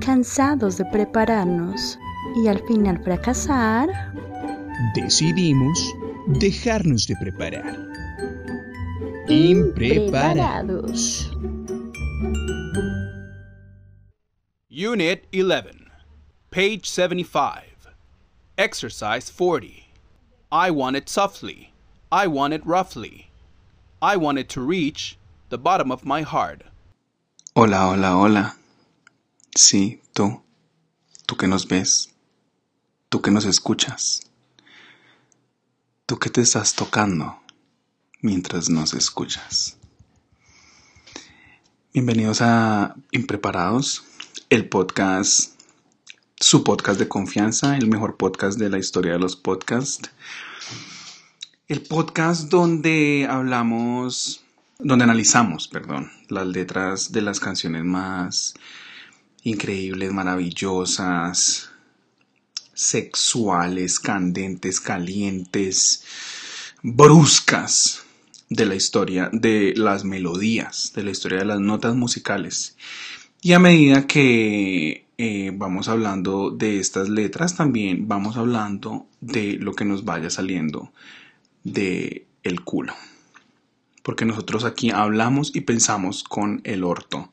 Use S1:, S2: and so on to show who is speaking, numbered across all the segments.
S1: Cansados de prepararnos y al final fracasar,
S2: decidimos dejarnos de preparar.
S1: impreparados.
S3: Unit 11, page 75. Exercise 40. I want it softly. I want it roughly. I want it to reach the bottom of my heart.
S4: Hola, hola, hola. Sí, tú. Tú que nos ves. Tú que nos escuchas. Tú que te estás tocando mientras nos escuchas. Bienvenidos a Impreparados, el podcast, su podcast de confianza, el mejor podcast de la historia de los podcasts. El podcast donde hablamos, donde analizamos, perdón, las letras de las canciones más increíbles, maravillosas, sexuales, candentes, calientes, bruscas de la historia de las melodías, de la historia de las notas musicales. Y a medida que eh, vamos hablando de estas letras, también vamos hablando de lo que nos vaya saliendo de el culo. Porque nosotros aquí hablamos y pensamos con el orto.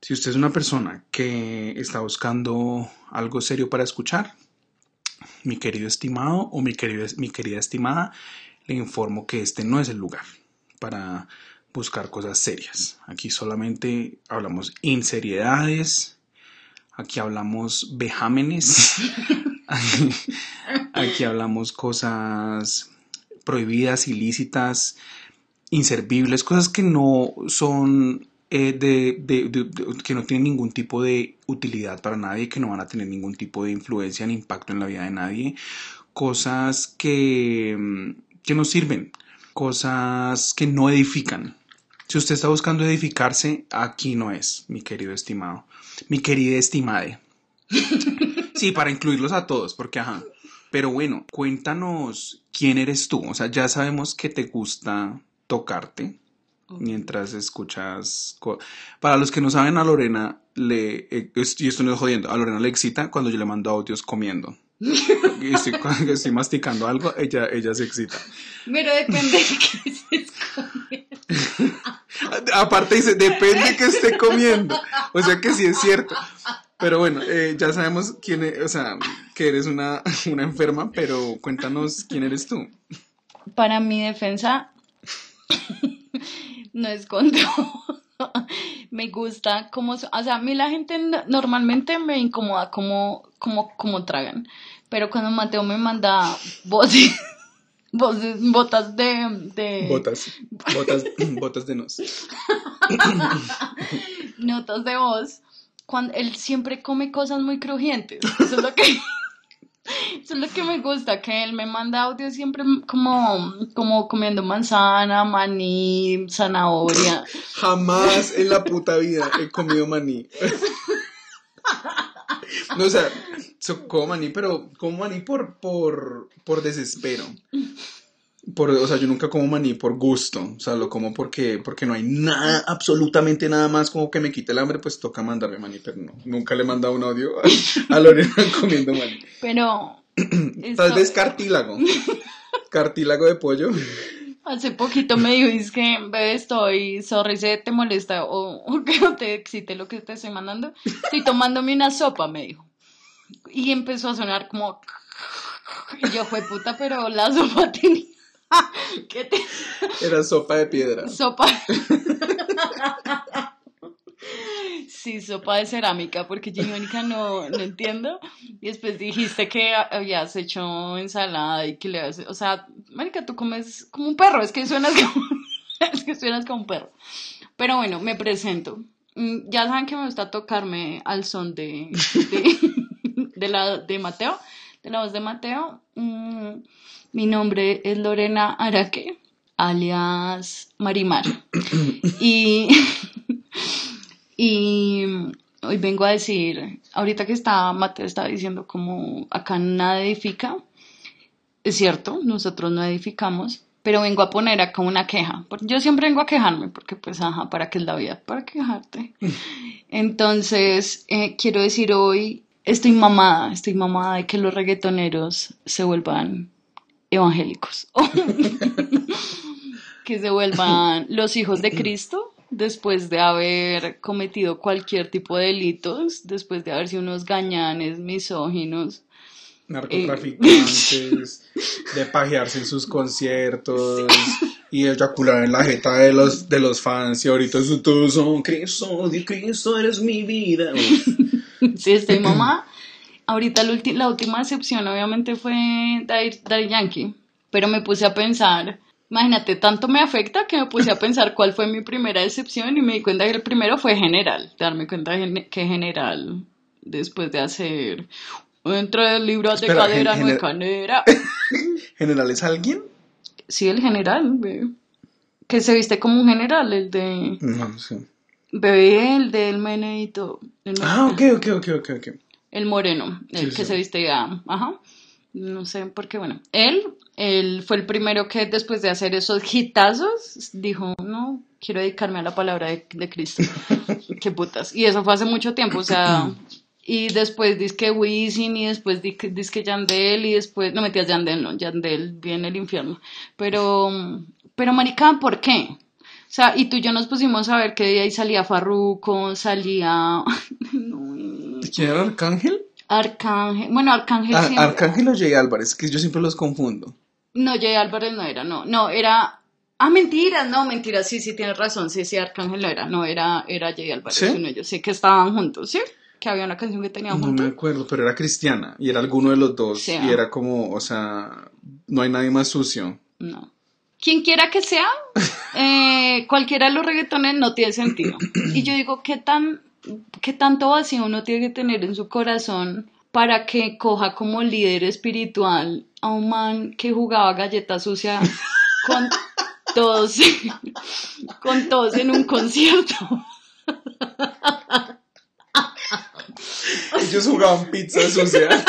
S4: Si usted es una persona que está buscando algo serio para escuchar, mi querido estimado o mi, querido, mi querida estimada, le informo que este no es el lugar para buscar cosas serias. Aquí solamente hablamos inseriedades, aquí hablamos vejámenes, aquí hablamos cosas prohibidas, ilícitas, inservibles, cosas que no son eh, de, de, de, que no tienen ningún tipo de utilidad para nadie, que no van a tener ningún tipo de influencia ni impacto en la vida de nadie, cosas que, mm, que no sirven, cosas que no edifican. Si usted está buscando edificarse, aquí no es, mi querido estimado, mi querida estimade. Sí, para incluirlos a todos, porque ajá. Pero bueno, cuéntanos quién eres tú. O sea, ya sabemos que te gusta tocarte mientras escuchas. Para los que no saben, a Lorena le. Eh, y esto no es jodiendo, a Lorena le excita cuando yo le mando audios comiendo. y estoy, cuando estoy masticando algo, ella, ella se excita.
S5: Pero depende de qué estés comiendo.
S4: Aparte dice, depende de qué esté comiendo. O sea que sí es cierto. Pero bueno, eh, ya sabemos quién es, o sea, que eres una, una enferma, pero cuéntanos quién eres tú.
S5: Para mi defensa, no es contra. me gusta cómo, o sea, a mí la gente normalmente me incomoda cómo, cómo, cómo tragan. Pero cuando Mateo me manda voces, voces botas de, de...
S4: Botas, botas, botas de nos.
S5: Notas de voz, cuando él siempre come cosas muy crujientes. Eso es lo que... Eso es lo que me gusta, que él me manda audio siempre como, como comiendo manzana, maní, zanahoria.
S4: Jamás en la puta vida he comido maní. No, o sea, como maní, pero como maní por, por, por desespero. Por, o sea, yo nunca como maní por gusto, o sea, lo como porque, porque no hay nada, absolutamente nada más como que me quite el hambre, pues toca mandarme maní, pero no, nunca le he mandado un audio a, a Lorena comiendo maní.
S5: Pero...
S4: Tal vez cartílago, cartílago de pollo.
S5: Hace poquito me dijo, es que, bebé, estoy, sorry, se te molesta o, o que no te excite lo que te estoy mandando. Estoy tomándome una sopa, me dijo. Y empezó a sonar como... Y yo fue puta, pero la sopa tenía... ¿Qué te...
S4: Era sopa de piedra.
S5: Sopa. Sí, sopa de cerámica, porque yo Mónica no, no entiendo. Y después dijiste que habías hecho ensalada y que le habías... O sea, Mónica, tú comes como un perro, es que suenas como, es que suenas como un perro. Pero bueno, me presento. Ya saben que me gusta tocarme al son de, de, de la, de Mateo, de la voz de Mateo. Mi nombre es Lorena Araque, alias Marimar. y, hoy vengo a decir, ahorita que está Mateo estaba diciendo como acá nada edifica, es cierto, nosotros no edificamos, pero vengo a poner acá una queja. Yo siempre vengo a quejarme, porque pues, ajá, ¿para qué es la vida? Para quejarte. Entonces, eh, quiero decir hoy, estoy mamada, estoy mamada de que los reggaetoneros se vuelvan evangélicos. que se vuelvan los hijos de Cristo después de haber cometido cualquier tipo de delitos, después de haber sido unos gañanes, misóginos.
S4: narcotraficantes, de pajearse en sus conciertos y eyacular en la jeta de los, de los fans y ahorita todos son Cristo, Cristo eres mi vida.
S5: Sí, estoy mamá. Ahorita la, la última decepción obviamente fue Daddy Yankee, pero me puse a pensar, imagínate, tanto me afecta que me puse a pensar cuál fue mi primera decepción y me di cuenta que el primero fue General, darme cuenta que General, después de hacer entre libros de
S4: Espera,
S5: cadera,
S4: gen-
S5: no de canera.
S4: ¿General es alguien?
S5: Sí, el general, bebé. Que se viste como un general, el de...
S4: No, sé.
S5: Bebé, el del menedito. El,
S4: Ah, ok, ok, ok, ok, ok.
S5: El moreno, el
S4: Sí,
S5: que
S4: sí.
S5: se viste ya... Ajá. No sé por qué, bueno. Él, él fue el primero que después de hacer esos hitazos, dijo, no, quiero dedicarme a la palabra de, de Cristo. qué putas. Y eso fue hace mucho tiempo, o sea... Y después disque Wisin y después disque, Yandel y después, no metías Yandel, no, Yandel viene el infierno. Pero, pero marica, ¿por qué? O sea, y tú y yo nos pusimos a ver que de ahí salía Farruko, salía no,
S4: ¿Quién era Arcángel?
S5: Arcángel, bueno, Arcángel
S4: Ar-
S5: sí,
S4: Arcángel o Jay Álvarez, que yo siempre los confundo.
S5: no, Jay Álvarez no era, no, no, era, ah, mentiras, no, mentiras, sí, sí, tienes razón, sí, sí, Arcángel no era, no, era, era Jay Álvarez,
S4: ¿Sí?
S5: uno, yo sé que estaban juntos, ¿sí? Que había una canción que tenían
S4: No
S5: juntos.
S4: me acuerdo, pero era cristiana y era alguno de los dos
S5: Sí,
S4: y
S5: ah.
S4: era como, o sea, no hay nadie más sucio.
S5: No. Quien quiera que sea, eh, cualquiera de los reggaetones no tiene sentido. Y yo digo, ¿qué, tan, ¿qué tanto vacío uno tiene que tener en su corazón para que coja como líder espiritual a un man que jugaba galleta sucia con todos, con todos en un concierto?
S4: Ellos jugaban pizza sucia.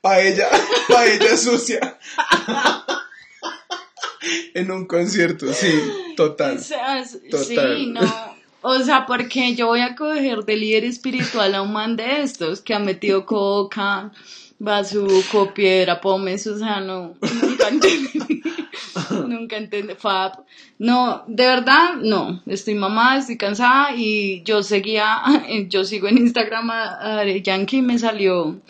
S4: paella, paella sucia. en un concierto, sí, total.
S5: O sea,
S4: Total.
S5: sí, no. O sea, porque yo voy a coger de líder espiritual a un man de estos que ha metido coca, bazuco, piedra, pomes, o sea, no, nunca entendí. nunca entendí. Fab. No, de verdad, no. Estoy mamada, estoy cansada y yo seguía, yo sigo en Instagram a, a Yankee y me salió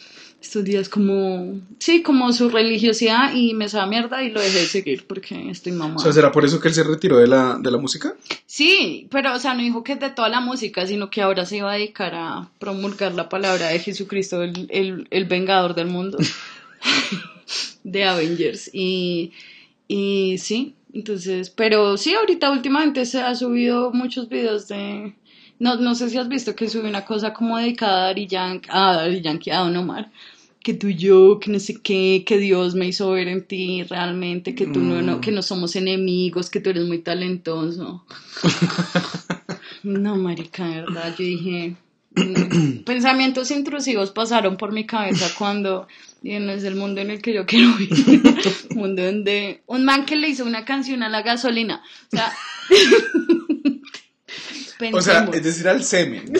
S5: estos días como, sí, como su religiosidad y me sabe mierda y lo dejé de seguir porque estoy mamada.
S4: O sea, ¿será por eso que él se retiró de la, de la música?
S5: Sí, pero o sea, no dijo que es de toda la música, sino que ahora se iba a dedicar a promulgar la palabra de Jesucristo, el, el, el vengador del mundo, de Avengers. Y, y sí, entonces, pero sí, ahorita últimamente se ha subido muchos videos de... No, no sé si has visto que subió una cosa como dedicada a Yankee, a Yankee, a Don Omar, que tú y yo, que no sé qué, que Dios me hizo ver en ti realmente, que tú no, no, que no somos enemigos, que tú eres muy talentoso. No, marica, de verdad, yo dije, no. pensamientos intrusivos pasaron por mi cabeza cuando dije, no es el mundo en el que yo quiero vivir, un mundo donde un man que le hizo una canción a la gasolina, o sea,
S4: O sea, es decir, al semen.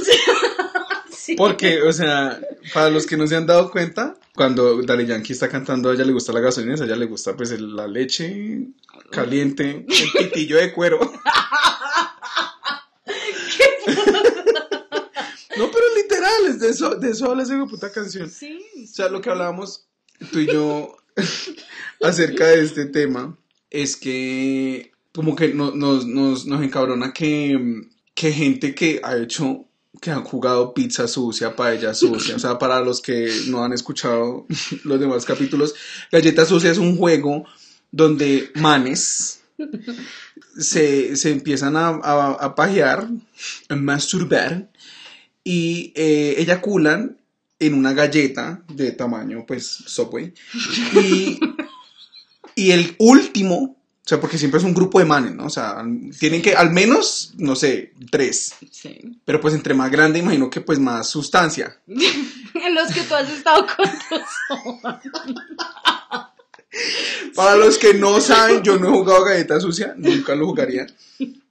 S5: Sí.
S4: Porque, o sea, para los que no se han dado cuenta, cuando Daddy Yankee está cantando, a ella le gusta la gasolina, a ella le gusta pues la leche caliente, el pitillo de cuero. no, pero literal, es de eso, de eso habla esa puta canción.
S5: Sí,
S4: O sea, lo que hablábamos tú y yo acerca de este tema es que como que no- nos, nos, nos encabrona que, que gente que ha hecho, que han jugado pizza sucia, paella sucia, o sea, para los que no han escuchado los demás capítulos, Galleta Sucia es un juego donde manes se, se empiezan a, a, a pajear, a masturbar y eh, eyaculan en una galleta de tamaño, pues, Subway. Y, y el último, o sea, porque siempre es un grupo de manes, ¿no? O sea, tienen que, al menos, no sé, tres.
S5: sí.
S4: Pero pues entre más grande, imagino que pues más sustancia.
S5: en los que tú has estado con tus
S4: Para los que no saben, yo no he jugado galleta sucia, nunca lo jugaría.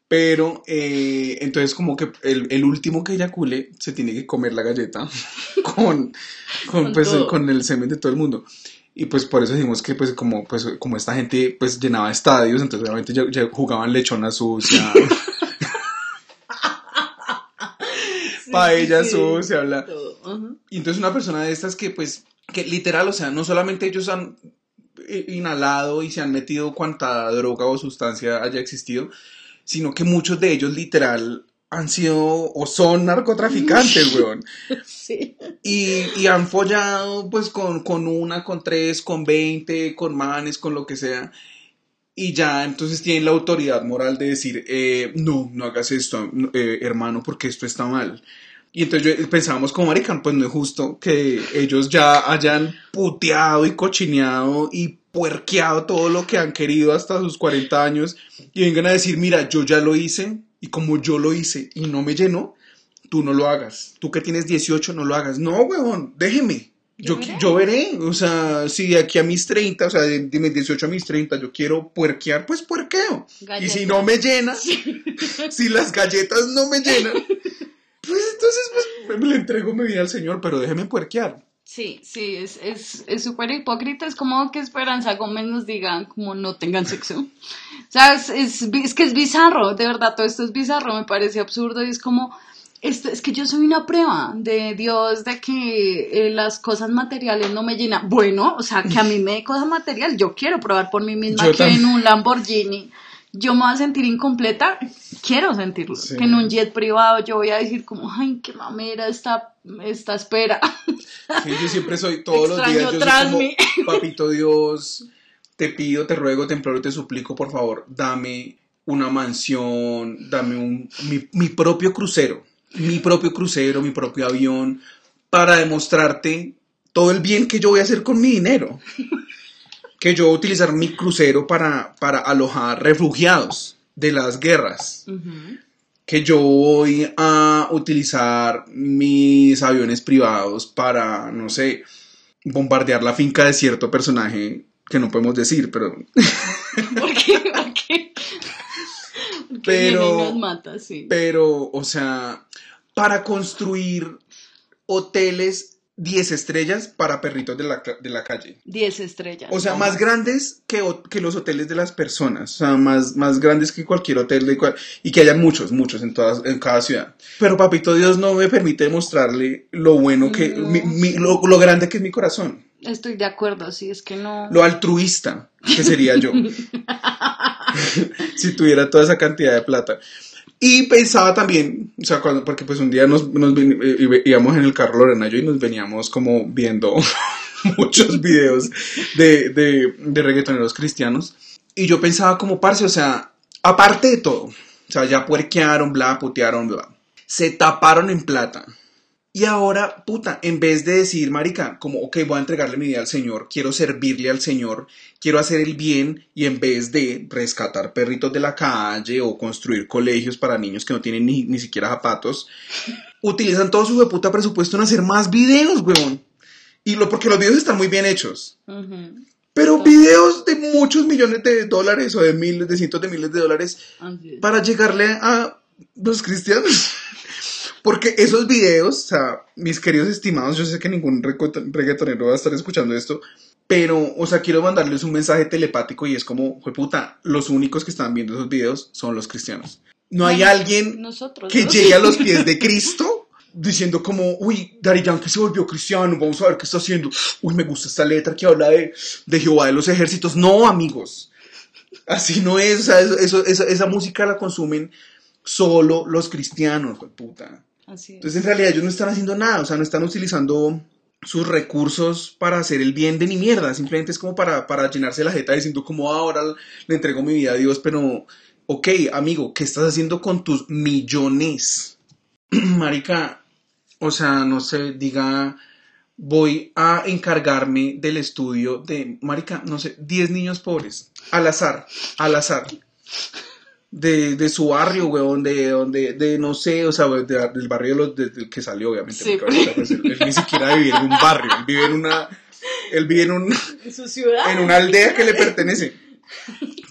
S4: Pero eh, entonces como que el, el último que eyacule se tiene que comer la galleta con, con,
S5: Con
S4: pues, con el semen de todo el mundo. Y pues por eso decimos que pues como, pues, como esta gente pues llenaba estadios, entonces obviamente ya, ya jugaban lechona sucia, paella
S5: sí.
S4: sucia, bla. Y entonces una persona de estas que pues, que literal, o sea, no solamente ellos han eh, inhalado y se han metido cuanta droga o sustancia haya existido, sino que muchos de ellos literal han sido o son narcotraficantes, weón.
S5: Sí.
S4: Y, y han follado pues con, con una, con tres, con veinte, con manes, con lo que sea. Y ya entonces tienen la autoridad moral de decir, eh, no, no hagas esto, eh, hermano, porque esto está mal. Y entonces yo- pensábamos como marican, pues no es justo que ellos ya hayan puteado y cochineado y puerqueado todo lo que han querido hasta sus 40 años y vengan a decir, mira, yo ya lo hice y como yo lo hice y no me llenó, tú no lo hagas. Tú que tienes 18 no lo hagas. No, huevón, déjeme. Yo,
S5: Yo veré.
S4: o sea, si de aquí a mis 30, o sea, de, de mis 18 a mis 30 yo quiero puerquear, pues puerqueo. Y si no me llena, si las galletas no me llenan, pues entonces pues me le entrego mi vida al Señor, pero déjeme puerquear.
S5: Sí, sí, es es es súper hipócrita. Es como que Esperanza Gómez nos diga como no tengan sexo. O sea, es, es, es que es bizarro, de verdad, todo esto es bizarro, me parece absurdo y es como, esto, es que yo soy una prueba de Dios, de que eh, las cosas materiales no me llenan. Bueno, o sea, que a mí me dé cosas materiales, yo quiero probar por mí misma
S4: Yo
S5: que
S4: también.
S5: en un Lamborghini yo me voy a sentir incompleta, quiero sentirlo.
S4: Sí.
S5: Que en un jet privado yo voy a decir como, ay, qué mamera esta, esta espera.
S4: Sí, yo siempre soy, todos los días, yo soy papito Dios, te pido, te ruego, te imploro, te suplico, por favor, dame una mansión, dame un, mi, mi propio crucero, mi propio crucero, mi propio avión, para demostrarte todo el bien que yo voy a hacer con mi dinero. Que yo voy a utilizar mi crucero para, para alojar refugiados de las guerras que yo voy a utilizar mis aviones privados para, no sé, bombardear la finca de cierto personaje que no podemos decir, pero
S5: ¿Por qué? ¿Por qué?
S4: Pero-
S5: nos mata, sí.
S4: pero, o sea, para construir hoteles 10 estrellas para perritos de la, de la calle.
S5: 10 estrellas.
S4: O sea,
S5: no
S4: más grandes que, que los hoteles de las personas. O sea, más, más grandes que cualquier hotel de cual- y que haya muchos, muchos en, todas, en cada ciudad. Pero papito Dios no me permite mostrarle lo bueno que,
S5: No.
S4: mi- mi- lo, lo grande que es mi corazón.
S5: Estoy de acuerdo, sí, es que no.
S4: Lo altruista que sería yo. si tuviera toda esa cantidad de plata. Y pensaba también, o sea, cuando, porque pues un día nos, nos ven- eh, íbamos en el carro Lorena yo y nos veníamos como viendo muchos videos de, de, de reggaetoneros cristianos. Y yo pensaba como, parce, o sea, aparte de todo, o sea, ya puerquearon, bla, putearon, bla, se taparon en plata. Y ahora, puta, en vez de decir, marica, como, ok, voy a entregarle mi vida al Señor, quiero servirle al Señor, quiero hacer el bien, y en vez de rescatar perritos de la calle o construir colegios para niños que no tienen ni, ni siquiera zapatos, utilizan todo su puta presupuesto en hacer más videos, weón. Y lo, porque los videos están muy bien hechos. Pero videos de muchos millones de dólares o de miles, de cientos de miles de dólares para llegarle a los cristianos. Porque esos videos, o sea, mis queridos estimados, yo sé que ningún reggaetonero va a estar escuchando esto, pero, o sea, quiero mandarles un mensaje telepático y es como, puta, los únicos que están viendo esos videos son los cristianos. No hay alguien
S5: Nosotros.
S4: que
S5: ¿no?
S4: llegue a los pies de Cristo diciendo como, uy, Daddy Yankee se volvió cristiano, vamos a ver qué está haciendo. Uy, me gusta esta letra que habla de, de Jehová de los ejércitos. No, amigos. Así no es, o sea, eso, eso- esa, esa música la consumen solo los cristianos, puta.
S5: Es.
S4: Entonces, en realidad, ellos no están haciendo nada, o sea, no están utilizando sus recursos para hacer el bien de ni mierda, simplemente es como para, para llenarse la jeta diciendo como "Ah, ahora le entrego mi vida a Dios, pero, ok, amigo, ¿qué estás haciendo con tus millones? Marica, o sea, no sé, diga, voy a encargarme del estudio de, Marica, no sé, 10 niños pobres, al azar, al azar. De, de su barrio, weón, de donde, de no sé, o sea, de- del barrio de los, de- del que salió, obviamente,
S5: Sí.
S4: porque ahorita, pues, él, él ni siquiera vive en un barrio, él vive en una, él vive en un,
S5: En su ciudad.
S4: en una aldea que le pertenece.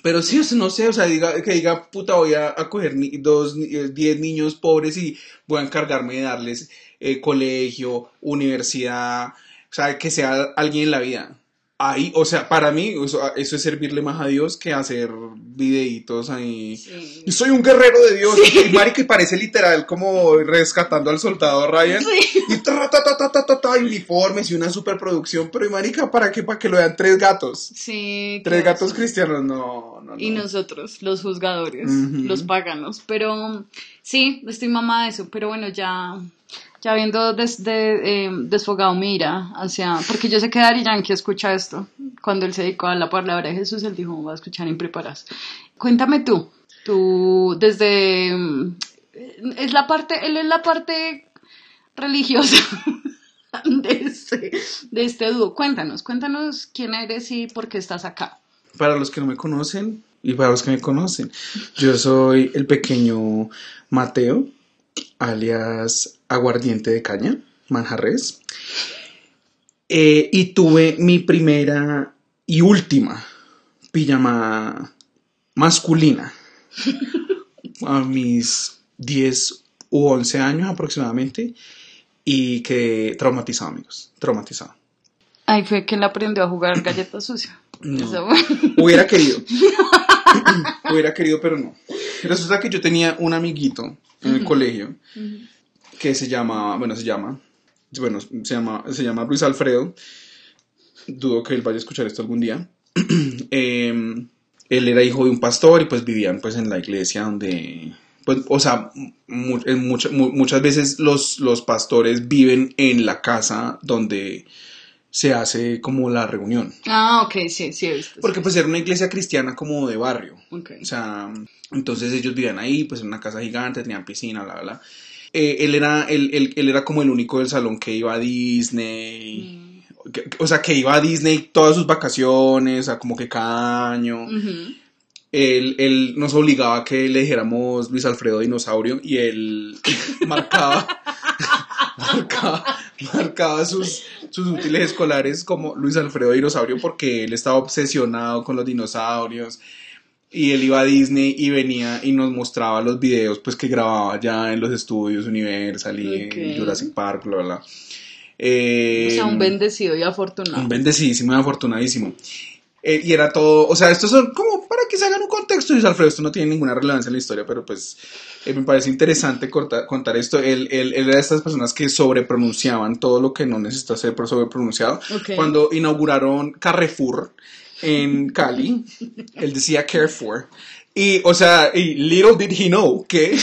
S4: Pero sí, o sea, no sé, o sea, diga, que diga, puta, voy a, a coger ni- dos, eh, diez niños pobres y voy a encargarme de darles eh, colegio, universidad, o sea, que sea alguien en la vida. Ahí, o sea, para mí, eso, eso es servirle más a Dios que hacer videitos ahí.
S5: Sí.
S4: Soy un guerrero de Dios. Y Mari que parece literal como rescatando al soldado Ryan. Y ta, ta, ta, ta, ta, ta, ta, uniformes y una superproducción. Pero y marica, ¿para qué? Para que lo vean tres gatos.
S5: Sí,
S4: Tres
S5: claro.
S4: gatos cristianos, no, no, no.
S5: Y nosotros, los juzgadores, los paganos. Pero sí, estoy mamada de eso. Pero bueno, ya, ya habiendo des- de- eh, desfogado mi ira hacia. Porque yo sé que Dari Yankee escucha esto. Cuando él se dedicó a la palabra de Jesús, él dijo: Va a escuchar impreparas. Cuéntame tú. Tú, desde. mm, Es la parte. Él es la parte religiosa. De este, de este dúo. Cuéntanos, cuéntanos quién eres y por qué estás acá.
S4: Para los que no me conocen y para los que me conocen, yo soy el pequeño Mateo, alias Aguardiente de Caña, Manjarres. Eh, y tuve mi primera y última pijama masculina a mis 10 u 11 años aproximadamente y quedé traumatizado, amigos, traumatizado.
S5: Ahí fue que él aprendió a jugar galleta sucia.
S4: No.
S5: Eso-
S4: Hubiera querido. Hubiera querido, pero no. Resulta que yo tenía un amiguito en el colegio que se llama, bueno, se llama, bueno, se llama, se llama Luis Alfredo. Dudo que él vaya a escuchar esto algún día. Em, él era hijo de un pastor y pues vivían pues en la iglesia donde, pues, o sea, mu- en mucha- mu- muchas veces los, los pastores viven en la casa donde se hace como la reunión.
S5: Ah, ok, sí, sí he visto.
S4: Porque pues era una iglesia cristiana como de barrio.
S5: Ok.
S4: O sea, entonces ellos vivían ahí, pues en una casa gigante, tenían piscina, bla, bla, bla. Eh, él, era, él, él- él era como el único del salón que iba a Disney. que- o sea, que iba a Disney todas sus vacaciones, o sea, como que cada año. Él, él nos obligaba a que le dijéramos Luis Alfredo Dinosaurio y él marcaba, marcaba, marcaba sus, sus útiles escolares como Luis Alfredo Dinosaurio porque él estaba obsesionado con los dinosaurios y él iba a Disney y venía y nos mostraba los videos pues que grababa ya en los estudios Universal y
S5: Ok.
S4: en Jurassic Park, bla, bla, bla. Eh,
S5: O sea, un bendecido y afortunado.
S4: un bendecidísimo y afortunadísimo. Eh, y era todo, o sea, estos son como para que se hagan un contexto, Luis Alfredo, esto no tiene ninguna relevancia en la historia, pero pues eh, me parece interesante corta- contar esto. Él, él- él era de estas personas que sobrepronunciaban todo lo que no necesita ser sobrepronunciado. Cuando inauguraron Carrefour en Cali, él decía Carrefour. Y, o sea, y little did he know que,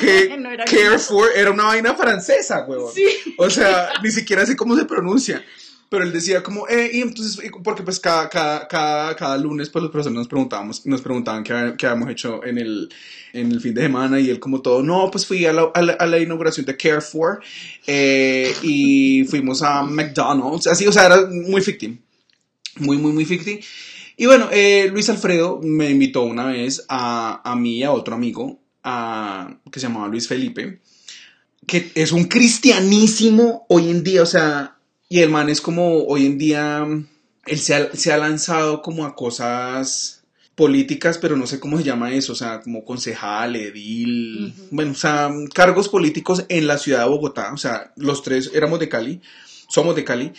S4: que
S5: No era
S4: Carrefour era una vaina francesa, huevón.
S5: Sí.
S4: O sea, ni siquiera sé cómo se pronuncia. Pero él decía como, eh, y entonces, porque pues cada, cada, cada, cada lunes pues los profesores nos preguntábamos, nos preguntaban qué, qué habíamos hecho en el, en el fin de semana y él como todo, no, pues fui a la, inauguración de Carrefour eh, y fuimos a McDonald's, así, o sea, era muy ficticio, muy, muy, muy ficticio. Y bueno, eh, Luis Alfredo me invitó una vez a, a mí y a otro amigo a, que se llamaba Luis Felipe que es un cristianísimo hoy en día, o sea, y el man es como hoy en día, él se ha, se ha lanzado como a cosas políticas, pero no sé cómo se llama eso, o sea, como concejal, edil, bueno, o sea, cargos políticos en la ciudad de Bogotá, o sea, los tres éramos de Cali, somos de Cali.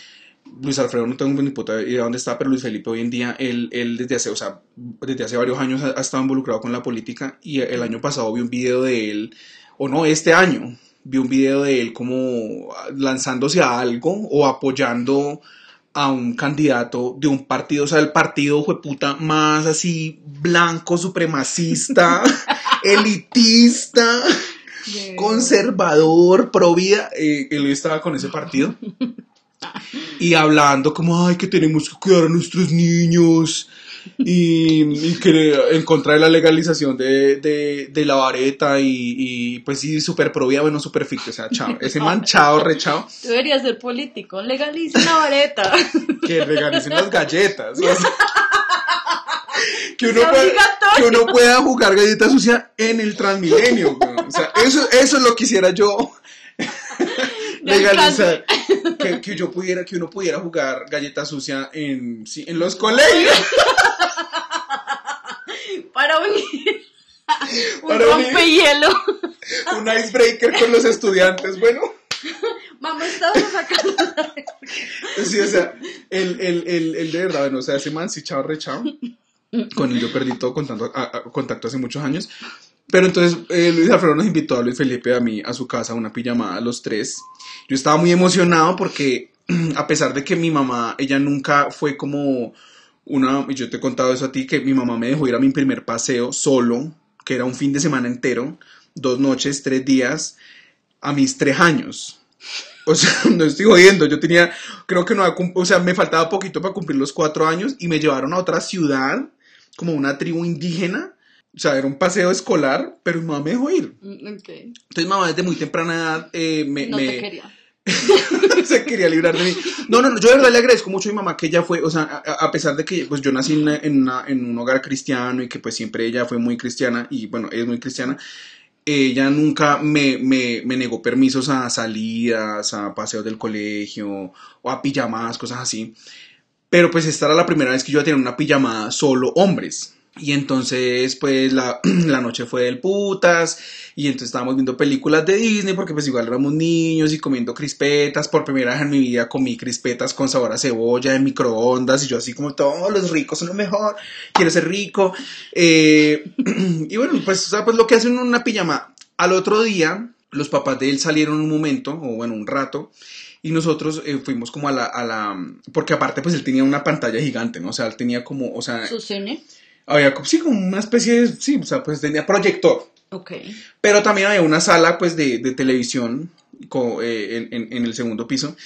S4: Luis Alfredo no tengo ni puta idea de dónde está, pero Luis Felipe hoy en día, él, él desde hace, o sea, desde hace varios años ha, ha estado involucrado con la política y el año pasado vi un video de él, o no, este año, vi un video de él como lanzándose a algo o apoyando a un candidato de un partido, o sea, el partido fue puta más así blanco, supremacista, elitista, conservador, pro vida, eh, él estaba con ese partido. Y hablando como, ay, que tenemos que cuidar a nuestros niños y, y que en contra de la legalización de, de, de la vareta y, y, pues sí, súper pro vida, bueno, súper o sea, chao, ese manchado, rechado,
S5: Tú deberías ser político. Legaliza la vareta.
S4: que legalicen las galletas. o sea, que uno, pueda, que uno pueda jugar galleta sucia en el Transmilenio. O sea, eso, eso es lo quisiera yo legalizar. Que, que yo pudiera, que uno pudiera jugar galleta sucia en, sí, en los colegios.
S5: Para unir un
S4: Para
S5: rompehielo.
S4: Un icebreaker con los estudiantes. Bueno.
S5: Mamá, estamos sacando.
S4: Sí, o sea, el, el, el, el de verdad, bueno, o sea, ese man sí chao rechao. Con él yo perdí todo contacto, a- a- contacto hace muchos años. Pero entonces eh, Luis Alfredo nos invitó a Luis Felipe a mí a su casa una pijamada los tres. Yo estaba muy emocionado porque a pesar de que mi mamá, ella nunca fue como una, yo te he contado eso a ti, que mi mamá me dejó ir a mi primer paseo solo, que era un fin de semana entero, dos noches, tres días, a mis tres años. O sea, no estoy jodiendo, yo tenía, creo que no, o sea, me faltaba poquito para cumplir los cuatro años y me llevaron a otra ciudad, como una tribu indígena. O sea, era un paseo escolar, pero mi mamá me dejó ir.
S5: Mm, Ok.
S4: Entonces, mamá desde muy temprana edad eh, me,
S5: No
S4: me-
S5: te quería.
S4: se quería librar de mí. No, no, no, yo de verdad le agradezco mucho a mi mamá que ella fue, o sea, a, a pesar de que pues yo nací en, una- en, una- en un hogar cristiano y que pues siempre ella fue muy cristiana y bueno, es muy cristiana, ella nunca me, me, me negó permisos a salidas, a paseos del colegio o a pijamadas, cosas así. Pero pues esta era la primera vez que yo iba a tener una pijamada solo hombres. Y entonces, pues, la, la noche fue del putas. Y entonces estábamos viendo películas de Disney porque pues igual éramos niños y comiendo crispetas. Por primera vez en mi vida comí crispetas con sabor a cebolla en microondas. Y yo así como, todos los ricos son lo mejor. Quiero ser rico. Eh, y bueno, pues, pues lo que hacen en una pijama. Al otro día, los papás de él salieron un momento, o bueno, un rato. Y nosotros eh, fuimos como a la, a la... Porque aparte, pues él tenía una pantalla gigante, ¿no? O sea, él tenía como, o sea,
S5: ¿Su?
S4: Había como, sí, como una especie de, sí, o sea, pues tenía proyector.
S5: Ok.
S4: Pero también había una sala, pues, de, de televisión eh, en, en- el segundo piso.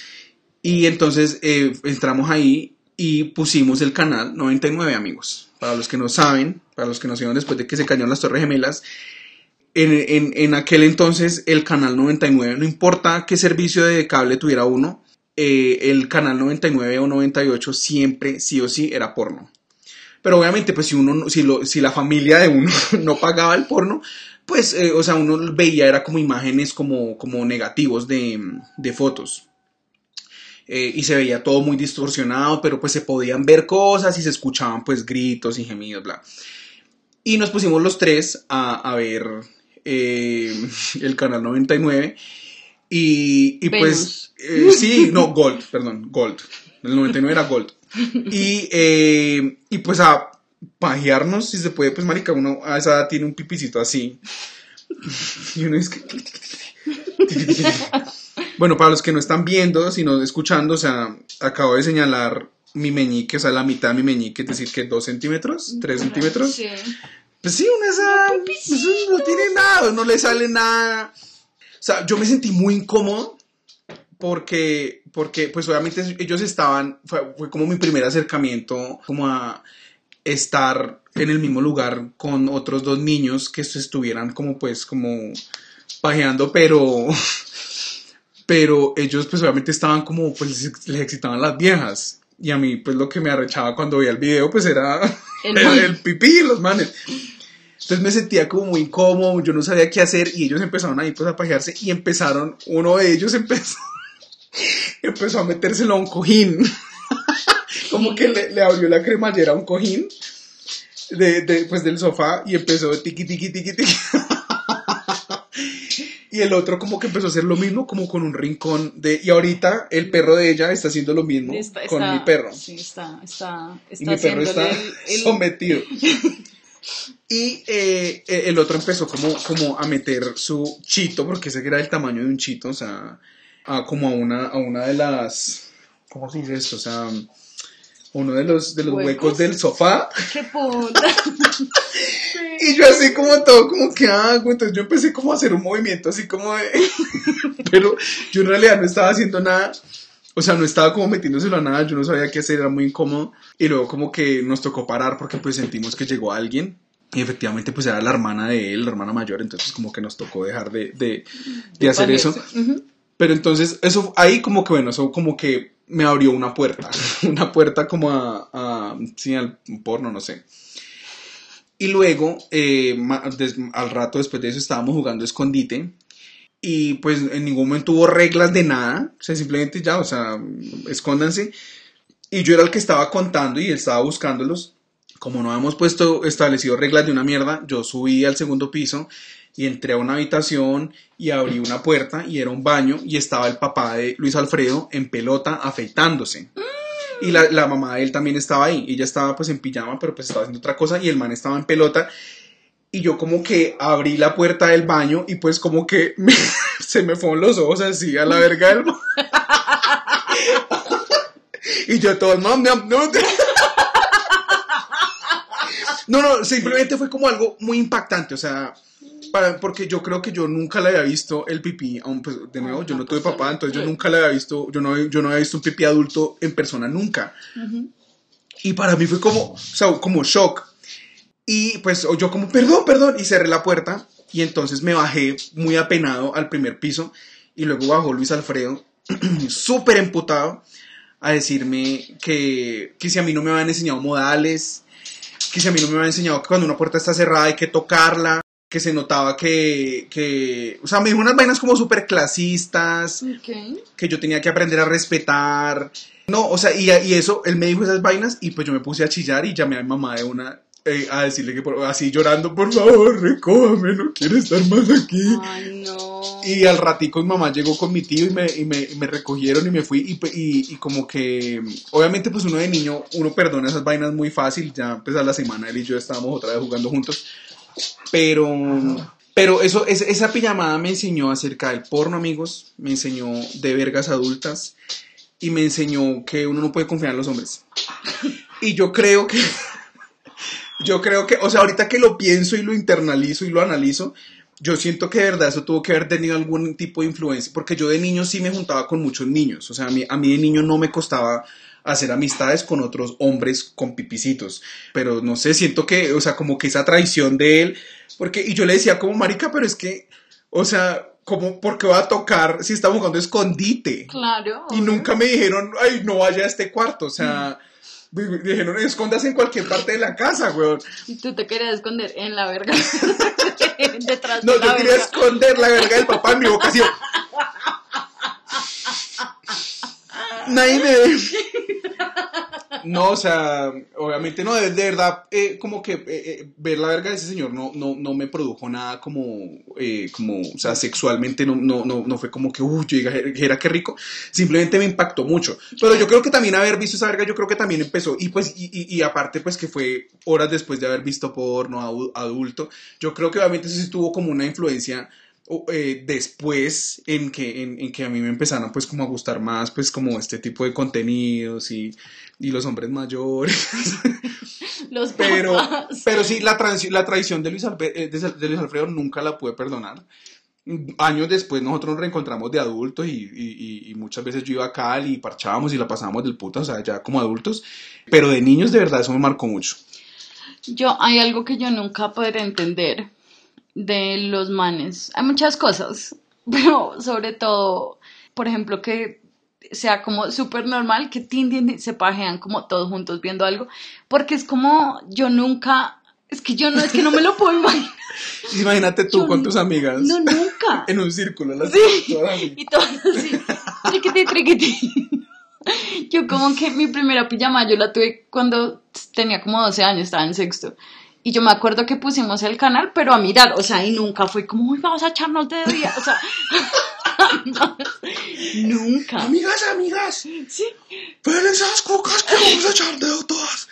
S4: Y entonces eh, entramos ahí y pusimos el canal 99, amigos. Para los que no saben, para los que no saben después de que se cayeron las Torres Gemelas, en, en- en aquel entonces el canal 99, no importa qué servicio de cable tuviera uno, eh, el canal 99 o 98 siempre, sí o sí, era porno. Pero obviamente, pues si uno, no- si, lo, si la familia de uno no pagaba el porno, pues, eh, o sea, uno veía, era como imágenes como, como negativos de, de fotos. Eh, y se veía todo muy distorsionado, pero pues se podían ver cosas y se escuchaban pues gritos y gemidos, bla. Y nos pusimos los tres a, a ver eh, el canal 99 y, y pues, eh, sí, no, Gold, perdón, Gold. El 99 era Gold. Y, eh, y pues a pajearnos, si se puede, pues marica, uno a esa edad tiene un pipicito así. Y uno es que... Bueno, para los que no están viendo, sino escuchando, o sea, acabo de señalar mi meñique, o sea, la mitad de mi meñique, es decir, que dos centímetros, tres centímetros.
S5: Sí.
S4: Pues sí, una esa, no tiene nada, no le sale nada. O sea, yo me sentí muy incómodo porque, porque pues obviamente ellos estaban, fue, fue como mi primer acercamiento como a estar en el mismo lugar con otros dos niños que estuvieran como pues como pajeando, pero pero ellos pues obviamente estaban como pues les, excitaban las viejas y a mí pues lo que me arrechaba cuando veía el video pues era
S5: El
S4: el, pipí y los manes. Entonces me sentía como muy incómodo, yo no sabía qué hacer y ellos empezaron ahí pues a pajearse y empezaron, uno de ellos empezó, empezó a metérselo a un cojín. como que le, le abrió la cremallera a un cojín de, de, pues del sofá y empezó tiqui tiqui tiqui tiqui. Y el otro como que empezó a hacer lo mismo como con un rincón de... Y ahorita el perro de ella está haciendo lo mismo
S5: Está-
S4: con mi perro.
S5: Sí, está, está,
S4: Y
S5: está
S4: mi perro está
S5: haciéndole el- el-
S4: sometido. Y eh, el otro empezó como, como a meter su chito, porque ese era el tamaño de un chito, o sea, a como a una, a una de las... ¿Cómo se dice esto? O sea, uno de los, de los
S5: ¿Huecos?
S4: huecos del sofá.
S5: ¡Qué puta!
S4: Y yo así como todo, como que hago, entonces yo empecé como a hacer un movimiento así como de... Pero yo en realidad no estaba haciendo nada, o sea, no estaba como metiéndoselo a nada, yo no sabía qué hacer, era muy incómodo. Y luego como que nos tocó parar porque pues sentimos que llegó alguien. Y efectivamente pues era la hermana de él, la hermana mayor, entonces como que nos tocó dejar de, de, de hacer eso. Pero entonces, eso ahí como que, bueno, eso como que me abrió una puerta, una puerta como a, a sí, al porno, no sé. Y luego, eh, al rato después de eso, estábamos jugando escondite. Y pues en ningún momento hubo reglas de nada. O sea, simplemente ya, o sea, escóndanse. Y yo era el que estaba contando y él estaba buscándolos. Como no habíamos puesto establecido reglas de una mierda, yo subí al segundo piso y entré a una habitación y abrí una puerta y era un baño y estaba el papá de Luis Alfredo en pelota afeitándose. Y la, la mamá de él también estaba ahí. Ella estaba pues en pijama, pero pues estaba haciendo otra cosa y el man estaba en pelota. Y yo como que abrí la puerta del baño y pues como que me- se me fueron los ojos así a la verga del. Y yo todo, no, no, no. No, no, simplemente fue como algo muy impactante, o sea, para, porque yo creo que yo nunca le había visto el pipí, aún pues, de nuevo, yo no tuve papá, entonces yo nunca le había visto, yo no, yo no había visto un pipí adulto en persona nunca. Y para mí fue como, o sea, como shock. Y pues yo como, perdón, perdón, y cerré la puerta y entonces me bajé muy apenado al primer piso y luego bajó Luis Alfredo, súper emputado, a decirme que, que si a mí no me habían enseñado modales, que si a mí no me habían enseñado que cuando una puerta está cerrada hay que tocarla, que se notaba que, que o sea, me dijo unas vainas como súper clasistas, que yo tenía que aprender a respetar. No, o sea, y, y eso, él me dijo esas vainas y pues yo me puse a chillar y llamé a mi mamá de una eh, a decirle que por- así llorando, por favor, recójame, no quiero estar más aquí.
S5: Ay, no.
S4: Y al ratico mi mamá llegó con mi tío y me, y me, y me recogieron y me fui y, y, como que, obviamente pues uno de niño, uno perdona esas vainas muy fácil, ya pues a la semana él y yo estábamos otra vez jugando juntos, pero, pero eso, es- esa pijamada me enseñó acerca del porno, amigos, me enseñó de vergas adultas. Y me enseñó que uno no puede confiar en los hombres. Y yo creo que, yo creo que, o sea, ahorita que lo pienso y lo internalizo y lo analizo, yo siento que de verdad eso tuvo que haber tenido algún tipo de influencia, porque yo de niño sí me juntaba con muchos niños, o sea, a mí, a mí de niño no me costaba hacer amistades con otros hombres con pipicitos, pero no sé, siento que, o sea, como que esa traición de él, porque, y yo le decía como, marica, pero es que, o sea, como, ¿por qué va a tocar si estamos jugando escondite?
S5: Claro.
S4: Y nunca me dijeron, ay, no vaya a este cuarto, o sea, me dijeron, escóndase en cualquier parte de la casa, weón.
S5: Y tú te querías esconder en la verga. Detrás
S4: No,
S5: de la
S4: yo quería
S5: verga.
S4: esconder la verga del papá en mi así. Nadie me ve. No, o sea, obviamente no, de, verdad, eh, como que eh, eh, ver la verga de ese señor no, no, no me produjo nada como, como, o sea, sexualmente no, no, no, no fue como que, uy, yo dijera que rico, simplemente me impactó mucho. Pero yo creo que también haber visto esa verga, yo creo que también empezó, y pues, y, y, y aparte, pues que fue horas después de haber visto porno adu- adulto, yo creo que obviamente eso sí tuvo como una influencia eh, después en que, en, en que a mí me empezaron pues como a gustar más pues como este tipo de contenidos y, y los hombres mayores
S5: Los
S4: pero,
S5: papás.
S4: pero sí la, la traición de Luis, Albe- eh, de, Luis Alfredo nunca la pude perdonar años después nosotros nos reencontramos de adultos y- y muchas veces yo iba a Cali y parchábamos y la pasábamos del puta, o sea, ya como adultos, pero de niños de verdad eso me marcó mucho.
S5: Yo, hay algo que yo nunca podré entender de los manes. Hay muchas cosas, pero sobre todo, por ejemplo, que sea como súper normal que tin, tin, tin, se pajean como todos juntos viendo algo, porque es como yo nunca, es que yo no, es que no me lo puedo imaginar.
S4: Imagínate tú
S5: Yo
S4: con tus amigas
S5: No, nunca.
S4: en un círculo, las
S5: Sí.
S4: todas así.
S5: Y todo así, triquiti, triquiti. Yo como que mi primera pijama yo la tuve cuando tenía como 12 años, estaba en sexto. Y yo me acuerdo que pusimos el canal, pero a mirar, o sea, y nunca fue como, uy, vamos a echarnos de día, o sea, nunca.
S4: Amigas, amigas,
S5: Sí,
S4: ven esas cucas que vamos a echar dedo todas.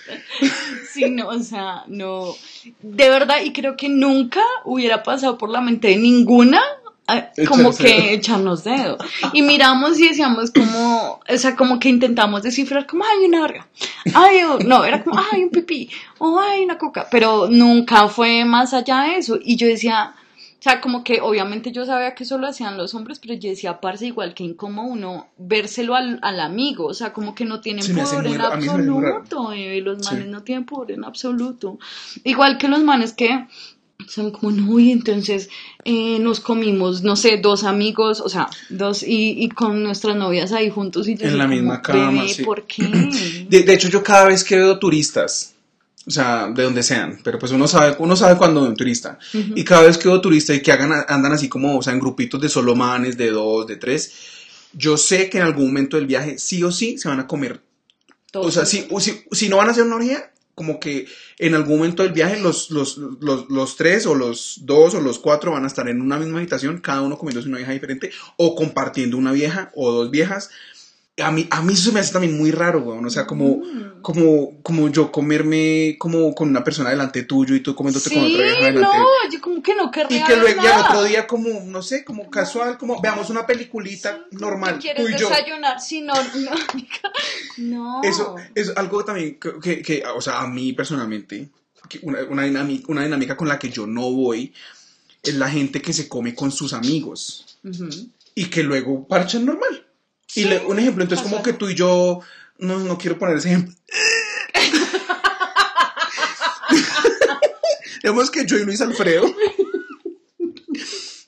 S5: sí, no, o sea, no, de verdad, y creo que nunca hubiera pasado por la mente de ninguna como
S4: Echarse
S5: que echarnos dedo. Y miramos y decíamos como, o sea, como que intentamos descifrar como, ay, una verga, ay, no, era como, ay, un pipí, o ay, una coca, pero nunca fue más allá de eso. Y yo decía, o sea, como que obviamente yo sabía que eso lo hacían los hombres, pero yo decía, parce, igual que incómodo uno vérselo al, al amigo, o sea, como que no tienen
S4: muy
S5: en absoluto, eh, los
S4: Sí.
S5: manes no tienen pudor en absoluto. Igual que los manes que son como, no, y entonces eh, nos comimos, no sé, dos amigos, o sea, dos, y, y con nuestras novias ahí juntos y yo
S4: En la misma cama,
S5: "Bebé,
S4: sí.
S5: ¿por qué?
S4: De, de hecho, yo cada vez que veo turistas O sea, de donde sean, pero pues uno sabe, uno sabe cuando ve un turista. Y cada vez que veo turista y que hagan, andan así como, o sea, en grupitos de solo manes, de dos, de tres, yo sé que en algún momento del viaje sí o sí se van a comer.
S5: Todo
S4: O sea, si, si, si no van a hacer una orgía, como que en algún momento del viaje los, los, los, los tres o los dos o los cuatro van a estar en una misma habitación, cada uno comiéndose una vieja diferente o compartiendo una vieja o dos viejas. A mí, a mí eso me hace también muy raro, weón. O sea, como,
S5: Mm.
S4: como, como yo comerme como con una persona delante tuyo y tú comiéndote con otra vieja delante.
S5: no, yo como que no
S4: Y
S5: querría
S4: que
S5: ver
S4: luego y al
S5: nada.
S4: otro día como, no sé, como casual, como veamos una peliculita normal,
S5: ¿Qué
S4: tú
S5: quieres
S4: y yo.
S5: desayunar? Si no, no.
S4: Eso es algo también que, que- que, o sea, a mí personalmente, que una, una, dinámica, una dinámica con la que yo no voy es la gente que se come con sus amigos
S5: Ujú.
S4: y que luego parchan normal. Y le- un ejemplo, entonces como que tú y yo, no, no quiero poner ese ejemplo. Digamos que yo y Luis Alfredo,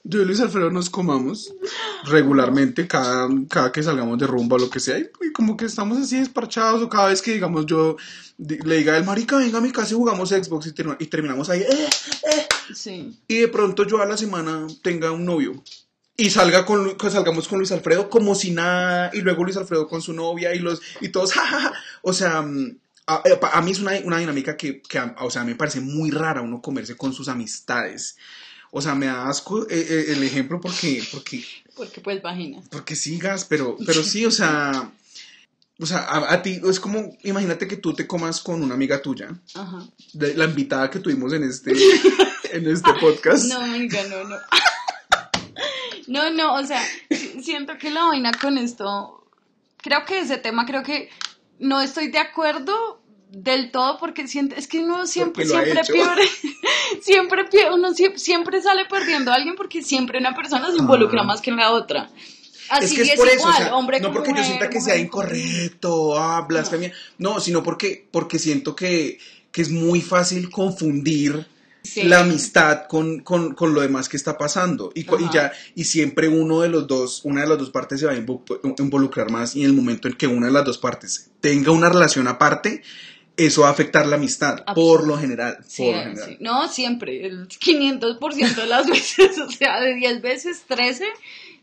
S4: yo y Luis Alfredo nos comamos regularmente cada, cada que salgamos de rumba o lo que sea, y, como que estamos así desparchados, o cada vez que digamos yo le diga el marica, venga a mi casa y jugamos Xbox y, termi- y terminamos ahí, eh, eh,
S5: Sí.
S4: y de pronto yo a la semana tenga un novio y salga con, salgamos con Luis Alfredo como si nada y luego Luis Alfredo con su novia y los y todos jajaja o sea mm, a, mí es una, una dinámica que, que a- o sea me parece muy rara uno comerse con sus amistades o sea me da asco eh, eh, el ejemplo porque porque
S5: Porque pues vagina.
S4: porque sigas pero pero sí o sea o sea, a, a ti es como, imagínate que tú te comas con una amiga tuya,
S5: Ajá.
S4: de la invitada que tuvimos en este, en este podcast.
S5: No, amiga, no, no. No, no, o sea, si- siento que la vaina con esto, creo que ese tema, creo que no estoy de acuerdo del todo porque siento, es que uno siempre, siempre pierde, siempre uno sie- siempre sale perdiendo a alguien porque siempre una persona se involucra
S4: Ah.
S5: más que la otra. Así
S4: es que es,
S5: es
S4: por eso,
S5: igual,
S4: o sea,
S5: hombre
S4: no porque yo sienta que sea incorrecto, ah, blasfemia, no, sino porque, porque siento que, que es muy fácil confundir
S5: Sí.
S4: la amistad con, con, con lo demás que está pasando y, y ya y siempre uno de los dos una de las dos partes se va a invo- involucrar más y en el momento en que una de las dos partes tenga una relación aparte eso va a afectar la amistad por lo general
S5: Sí,
S4: por lo general
S5: sí. No, siempre, el 500% de las veces, o sea, de 10 veces, 13,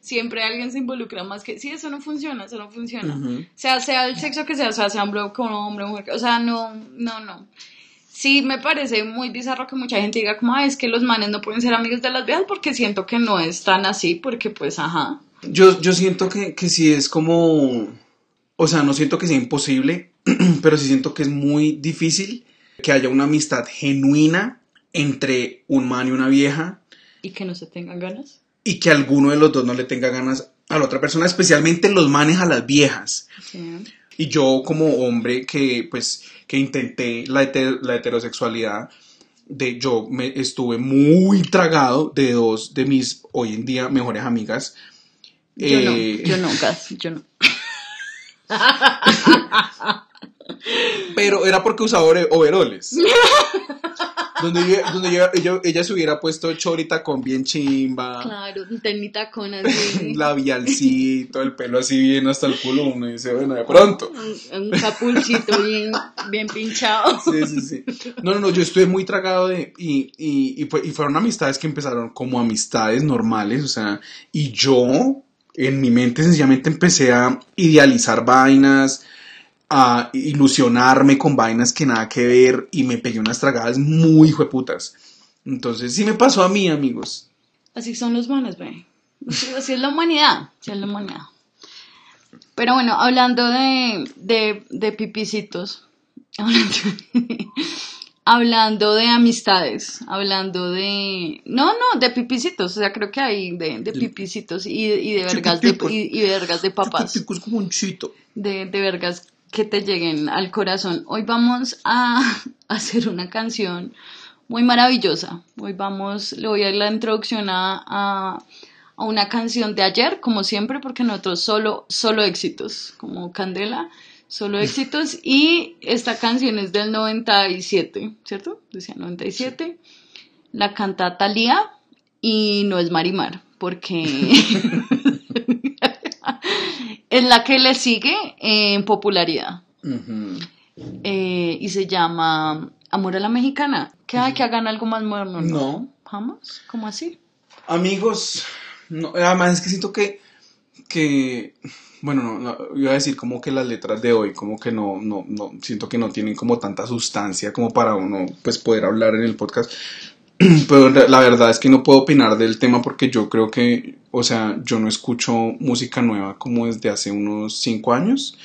S5: siempre alguien se involucra más que... Sí, eso no funciona, eso no funciona.
S4: Ujú.
S5: O sea, sea el sexo que sea, o sea, sea hombre con hombre, mujer, o sea, no, no, no. Sí, me parece muy bizarro que mucha gente diga como, "Ay, es que los manes no pueden ser amigos de las viejas porque siento que no es tan así, porque pues, ajá.
S4: Yo, yo siento que, que sí es como, o sea, no siento que sea imposible, pero sí siento que es muy difícil que haya una amistad genuina entre un man y una vieja
S5: Y que no se tengan ganas.
S4: y que alguno de los dos no le tenga ganas a la otra persona, especialmente los manes a las viejas.
S5: Sí.
S4: Y yo como hombre que pues que intenté la, heter- la heterosexualidad, de yo me estuve muy tragado de dos de mis hoy en día mejores amigas.
S5: Yo
S4: Eh,
S5: no, yo no, gas, yo no.
S4: Pero era porque usaba overoles. donde ella, donde ella, se hubiera puesto chorita con bien chimba,
S5: Claro, un tenita con así.
S4: labialcito, el pelo así bien hasta el culo. Uno dice, bueno, de pronto.
S5: un, un capulcito bien, bien pinchado.
S4: Sí, sí, sí. No, no, no, yo estuve muy tragado de. Y, y, y, y fueron amistades que empezaron como amistades normales, o sea. Y yo, en mi mente, sencillamente empecé a idealizar vainas, a ilusionarme con vainas que nada que ver, y me pegué unas tragadas muy hijueputas. Entonces, sí me pasó a mí, amigos.
S5: Así son los manes, ve. Así, es la humanidad. Así es la humanidad. Pero bueno, hablando de, de, de pipicitos, hablando, hablando de amistades, hablando de... No, no, de pipicitos, o sea, creo que hay de, de pipicitos y, y de vergas de, y, vergas de papas.
S4: Chiquitico, es como un chito.
S5: de, de vergas que te lleguen al corazón. Hoy vamos a hacer una canción muy maravillosa. Hoy vamos, le voy a dar la introducción a, a, a una canción de ayer, como siempre, porque nosotros solo, solo éxitos, como Candela, solo éxitos. Y esta canción es del 97, ¿cierto? Decía 97. La canta Thalía y no es Marimar, porque es la que le sigue en popularidad eh, y se llama Amor a la mexicana. Que, hay que hagan algo más moderno. No.
S4: No.
S5: Jamás. ¿Cómo así?
S4: Amigos, no, además es que siento que, que bueno, no, no, iba a decir como que las letras de hoy, como que no, no, no, siento que no tienen como tanta sustancia como para uno, pues, poder hablar en el podcast. Pero la verdad es que no puedo opinar del tema porque yo creo que, o sea, yo no escucho música nueva como desde hace unos cinco años.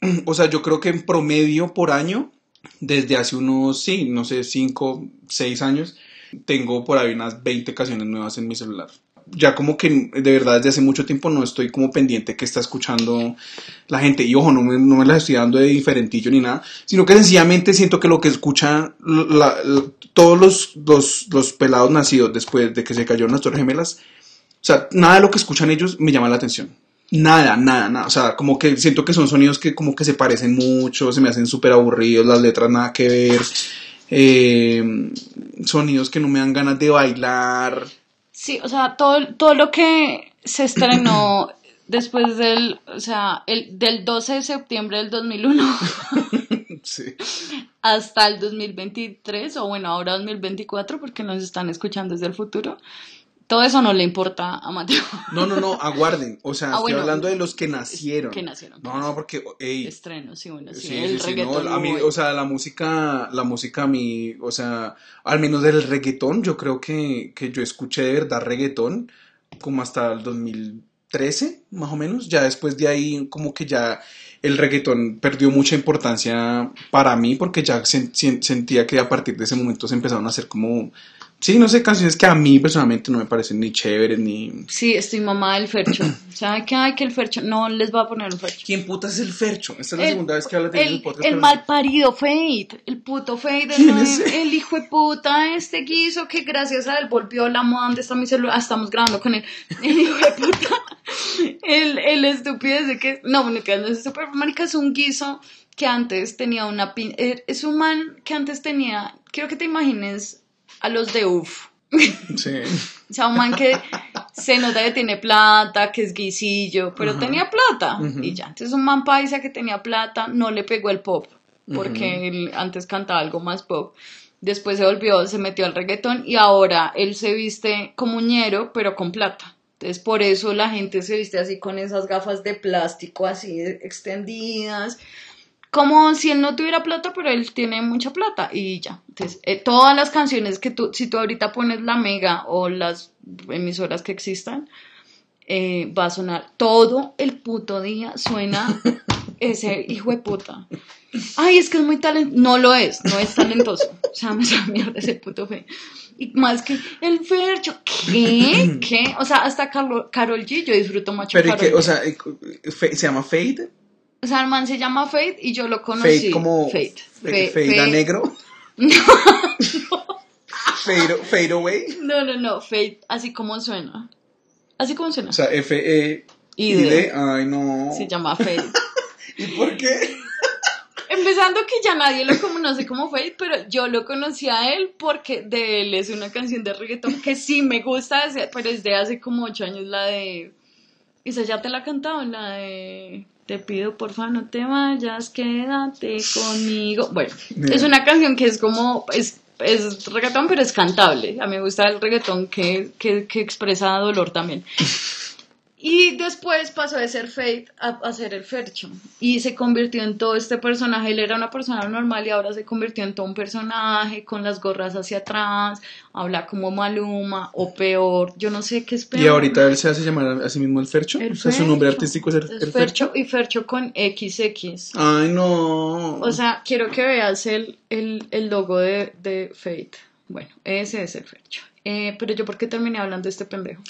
S4: O sea, yo creo que en promedio por año, desde hace unos, sí, no sé, cinco, seis años, tengo por ahí unas 20 canciones nuevas en mi celular. Ya como que de verdad desde hace mucho tiempo no estoy como pendiente que está escuchando la gente. Y ojo, no me, no me las estoy dando de diferentillo ni nada, sino que sencillamente siento que lo que escuchan la- la- todos los, los, los pelados nacidos después de que se cayeron las Torres Gemelas, o sea, nada de lo que escuchan ellos me llama la atención. Nada, nada, nada. O sea, como que siento que son sonidos que como que se parecen mucho, se me hacen súper aburridos, las letras nada que ver. eh, sonidos que no me dan ganas de bailar.
S5: Sí, o sea, todo, todo lo que se estrenó después del, o sea, el, del 12 de septiembre del 2001
S4: Sí.
S5: hasta el 2023, o bueno, ahora 2024, porque nos están escuchando desde el futuro, todo eso no le importa a Mateo.
S4: No, no, no, aguarden. O sea,
S5: Ah,
S4: estoy
S5: bueno.
S4: hablando de los que nacieron.
S5: Que nacieron.
S4: No, no, porque, ey,
S5: Estreno, sí, bueno, sí,
S4: Sí,
S5: el
S4: sí,
S5: reggaetón.
S4: no, a mí, o sea, la música, la música a mí, o sea, al menos del reggaetón, yo creo que, que yo escuché de verdad reggaetón como hasta el 2013, más o menos, ya después de ahí como que ya el reggaetón perdió mucha importancia para mí porque ya sen- sen- sentía que a partir de ese momento se empezaron a hacer como, sí, no sé, canciones que a mí personalmente no me parecen ni chéveres ni...
S5: Sí, estoy mamá del Fercho. ¿Sabe qué hay que el Fercho? No les va a poner un Fercho.
S4: ¿Quién puta es el Fercho? Esta es la
S5: El-
S4: segunda vez que hablas de
S5: El,
S4: el podcast.
S5: el
S4: pero-
S5: mal parido Fate, el puto Fate, el, el hijo de puta, este guiso que gracias a él volvió la moda donde está mi celular, ah, estamos grabando con él, el hijo de puta, el, el estúpido ese que, no, bueno, que no es estúpido, marica, es un guiso que antes tenía una pin, eh, es un man que antes tenía, quiero que te imagines a los de UF,
S4: Sí.
S5: o sea, un man que se nota que tiene plata, que es guisillo, pero
S4: Ajá.
S5: tenía plata y ya. Entonces un man paisa que tenía plata no le pegó el pop, porque él antes cantaba algo más pop. Después se volvió, se metió al reggaetón y ahora él se viste como ñero, pero con plata. Entonces por eso la gente se viste así con esas gafas de plástico así extendidas. Como si él no tuviera plata, pero él tiene mucha plata y ya. Entonces, eh, todas las canciones que tú, si tú ahorita pones la mega o las emisoras que existan, eh, va a sonar todo el puto día, suena ese hijo de puta. Ay, es que es muy talentoso. No lo es, no es talentoso. O sea, me esa mierda ese puto fe. Y más que el Fercho, ¿qué? ¿Qué? O sea, hasta Carol, Carol G, yo disfruto mucho
S4: Pero, ¿y
S5: Karol?
S4: O sea, eh, ¿se llama Fade?
S5: O sea, el man se llama Fate y yo lo conocí.
S4: Fade como...
S5: Fate.
S4: Fade,
S5: Fe-
S4: a
S5: Fate.
S4: negro. Fade, fade away.
S5: No, no, no, Fate, así como suena. Así como suena.
S4: O sea, F-E...
S5: Y de-
S4: D. Ay, no.
S5: Se llama Fate.
S4: ¿Y por qué?
S5: Empezando que ya nadie lo conoce como Fate, pero yo lo conocí a él porque de él es una canción de reggaetón que sí me gusta, pero es de hace como ocho años, la de... Esa ya te la cantado, la de... Te pido porfa no te vayas, quédate conmigo. Bueno, es una canción que es como... Es, es reggaetón, pero es cantable. A mí me gusta el reggaetón que, que, que expresa dolor también. Y después pasó de ser Fate a, a ser el Fercho. Y se convirtió en todo este personaje. Él era una persona normal y ahora se convirtió en todo un personaje con las gorras hacia atrás. Habla como Maluma o peor. Yo no sé qué es peor.
S4: Y ahorita él se hace llamar a sí mismo el Fercho.
S5: El
S4: o sea, su nombre
S5: Fercho.
S4: artístico es el, el
S5: Fercho y Fercho con XX.
S4: Ay, no.
S5: O sea, quiero que veas el, el, el logo de, de Fate. Bueno, ese es el Fercho. Eh, pero yo, ¿por qué terminé hablando de este pendejo?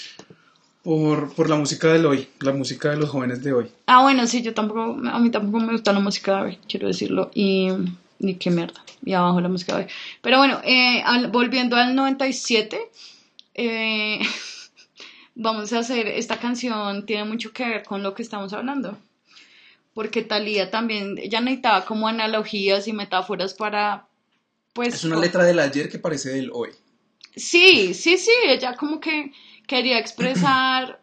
S4: Por, por la música del hoy, la música de los jóvenes de hoy.
S5: Ah, bueno, sí, yo tampoco, a mí tampoco me gusta la música de hoy, quiero decirlo, y, y qué mierda, y abajo la música de hoy. Pero bueno, eh, al- volviendo al 97, eh, vamos a hacer, esta canción tiene mucho que ver con lo que estamos hablando, porque Thalía también, ella necesitaba como analogías y metáforas para, pues...
S4: Es una letra del ayer que parece del hoy.
S5: Sí, sí, sí, ella como que quería expresar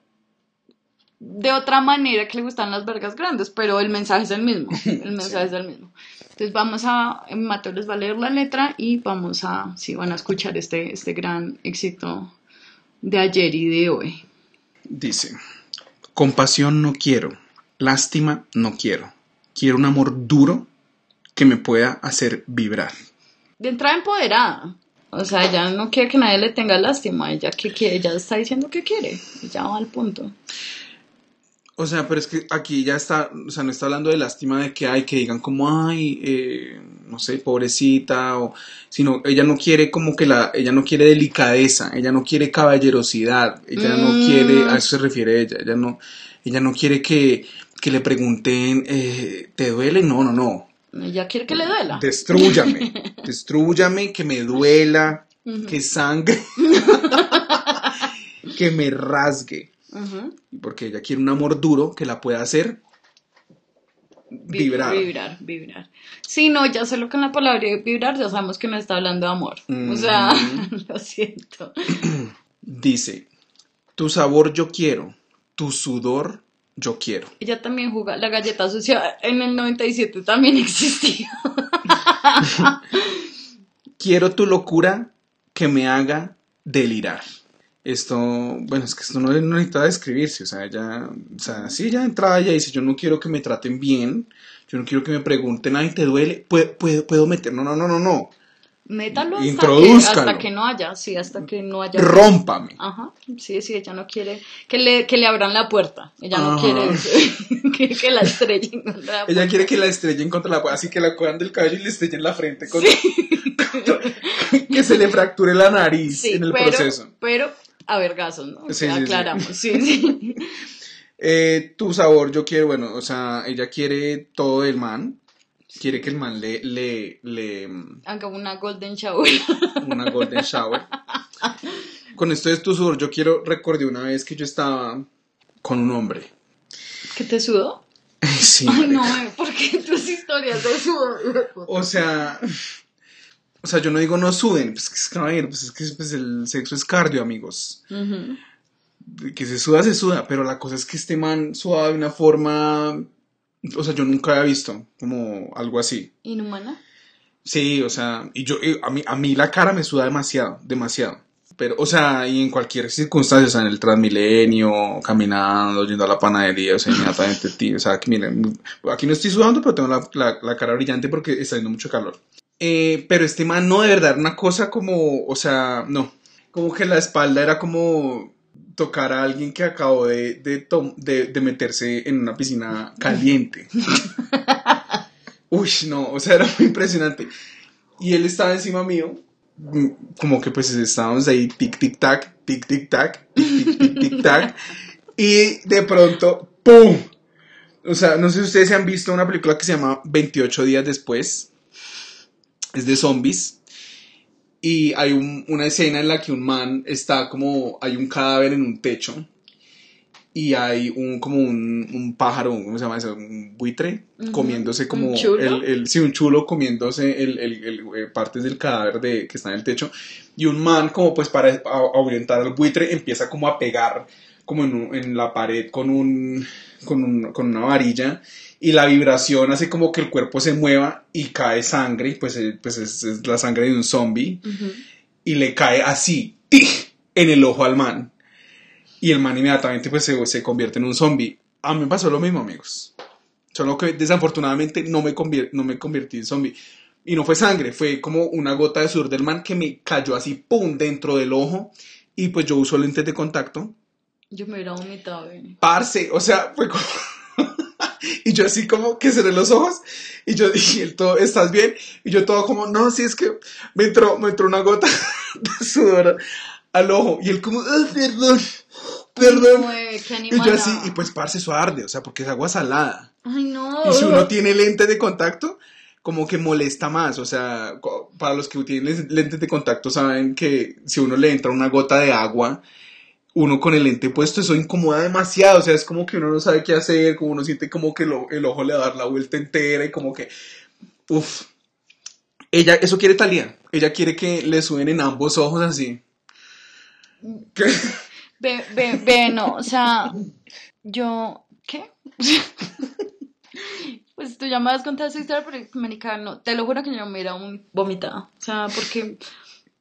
S5: de otra manera que le gustan las vergas grandes, pero el mensaje es el mismo, el mensaje es el mismo. Entonces vamos a, Mateo les va a leer la letra y vamos a, sí, van a escuchar este, este gran éxito de ayer y de hoy.
S4: Dice, compasión no quiero, lástima no quiero, quiero un amor duro que me pueda hacer vibrar.
S5: De entrada empoderada. O sea, ella no quiere que nadie le tenga lástima, ella que quiere, ella está diciendo que quiere, ya va al punto.
S4: O sea, pero es que aquí ya está, o sea, no está hablando de lástima de que hay que digan como, ay, eh, no sé, pobrecita, o, sino ella no quiere como que la, ella no quiere delicadeza, ella no quiere caballerosidad, ella no
S5: Mm.
S4: quiere, a eso se refiere ella, ella no, ella no quiere que, que le pregunten, eh, ¿te duele? No, no, no,
S5: Ella quiere que le duela.
S4: destrúyame, destrúyame, que me duela, que sangre, que me rasgue, porque ella quiere un amor duro que la pueda hacer
S5: Vi-
S4: vibrar.
S5: Vibrar, vibrar. Sí, no, ya solo con la palabra vibrar ya sabemos que no está hablando de amor. O sea, lo siento.
S4: Dice, tu sabor yo quiero, tu sudor yo quiero.
S5: Ella también juega la galleta sucia. En el 97 también existía.
S4: Quiero tu locura que me haga delirar. Esto, bueno, es que esto no, no necesita describirse, o sea, ella, o sea, sí, ya entrada ella dice, yo no quiero que me traten bien, yo no quiero que me pregunten, ay, ¿te duele? ¿Puedo, puedo, puedo meter? No, no, no, no, no,
S5: Métalo hasta que, hasta que no haya, sí, hasta que no haya.
S4: rómpame.
S5: Ajá, sí, sí, ella no quiere que le, que le abran la puerta. Ella no
S4: Ajá.
S5: quiere que, que la estrellen contra la
S4: Ella
S5: puerta.
S4: quiere que la estrellen contra la así que la cojan del cabello y le estrellen la frente, con- que se le fracture la nariz
S5: Sí,
S4: en el
S5: pero,
S4: proceso.
S5: pero a vergazos, ¿no? O
S4: Sí,
S5: sea,
S4: sí, sí.
S5: aclaramos, sí, sí.
S4: Eh, tu sabor, yo quiero, bueno, o sea, ella quiere todo del man. Quiere que el man le, le, le,
S5: Haga una golden shower.
S4: una golden shower. Con esto de tu sabor, yo quiero, recordé una vez que yo estaba con un hombre.
S5: ¿Qué te sudó?
S4: Sí,
S5: Ay, no, ¿por qué tus historias de sudor?
S4: O sea, o sea, yo no digo no suden, pues, que es que, pues es que pues, el sexo es cardio, amigos. Que se suda, se suda, pero la cosa es que este man sudaba de una forma, o sea, yo nunca había visto como algo así.
S5: ¿Inhumana?
S4: Sí, o sea, y yo, y a mí, a mí la cara me suda demasiado, demasiado. Pero, o sea, y en cualquier circunstancia, o sea, en el Transmilenio, caminando, yendo a la panadería, o sea, inmediatamente, tío, o sea, que miren, aquí no estoy sudando, pero tengo la, la- la cara brillante porque está haciendo mucho calor. Eh, pero este man no, de verdad, era una cosa como, o sea, no, como que la espalda era como tocar a alguien que acabó de, de, de, de meterse en una piscina caliente. Uy, no, o sea, era muy impresionante. Y él estaba encima mío, como que pues estábamos ahí, tic, tic, tac, tic, tic, tac, tic, tic, tic, tic, tac. Y de pronto, ¡pum! O sea, no sé si ustedes han visto una película que se llama 28 días después. Es de zombies. Y hay un- una escena en la que un man está como, hay un cadáver en un techo. Y hay un, como un, un pájaro, ¿cómo se llama eso? Un buitre,
S5: Ujú.
S4: comiéndose como
S5: ¿Un chulo?
S4: el, el- sí, un chulo comiéndose el, el- eh, partes del cadáver de, que está en el techo. Y un man, como pues para a- ahuyentar al buitre, empieza como a pegar como en, en la pared con un, con un- con una varilla. Y la vibración hace como que el cuerpo se mueva y cae sangre, y pues, eh, pues es, es la sangre de un zombie
S5: Ujú.
S4: y le cae así ¡tic! en el ojo al man. Y el man inmediatamente pues se, se convierte en un zombie. A mí me pasó lo mismo, amigos. Solo que desafortunadamente no me, no me convertí en zombie. Y no fue sangre, fue como una gota de sudor del man que me cayó así, ¡pum!, dentro del ojo. Y pues yo uso lentes de contacto.
S5: Yo me hubiera vomitado, eh.
S4: Parce, o sea, fue como... y yo así como que cerré los ojos y yo dije, todo, ¿estás bien? Y yo todo como, no, sí, es que me entró, me entró una gota de sudor al ojo. Y él como, "Ah, perdón, perdón. Y yo así, y pues parce, eso arde, o sea, porque es agua salada.
S5: Ay, no.
S4: Y si uno tiene lentes de contacto, como que molesta más. O sea, para los que tienen lentes de contacto saben que si uno le entra una gota de agua, uno con el lente puesto, eso incomoda demasiado. O sea, es como que uno no sabe qué hacer, como uno siente como que lo- el ojo le va a dar la vuelta entera y como que, uff. Ella, eso quiere Talía. Ella quiere que le suben en ambos ojos así. ¿Qué?
S5: Ve, ve, ve, no, o sea, yo, ¿qué? Pues tú ya me has contado esa historia, pero, marica, no, te lo juro que yo me era un vomitada. O sea, porque,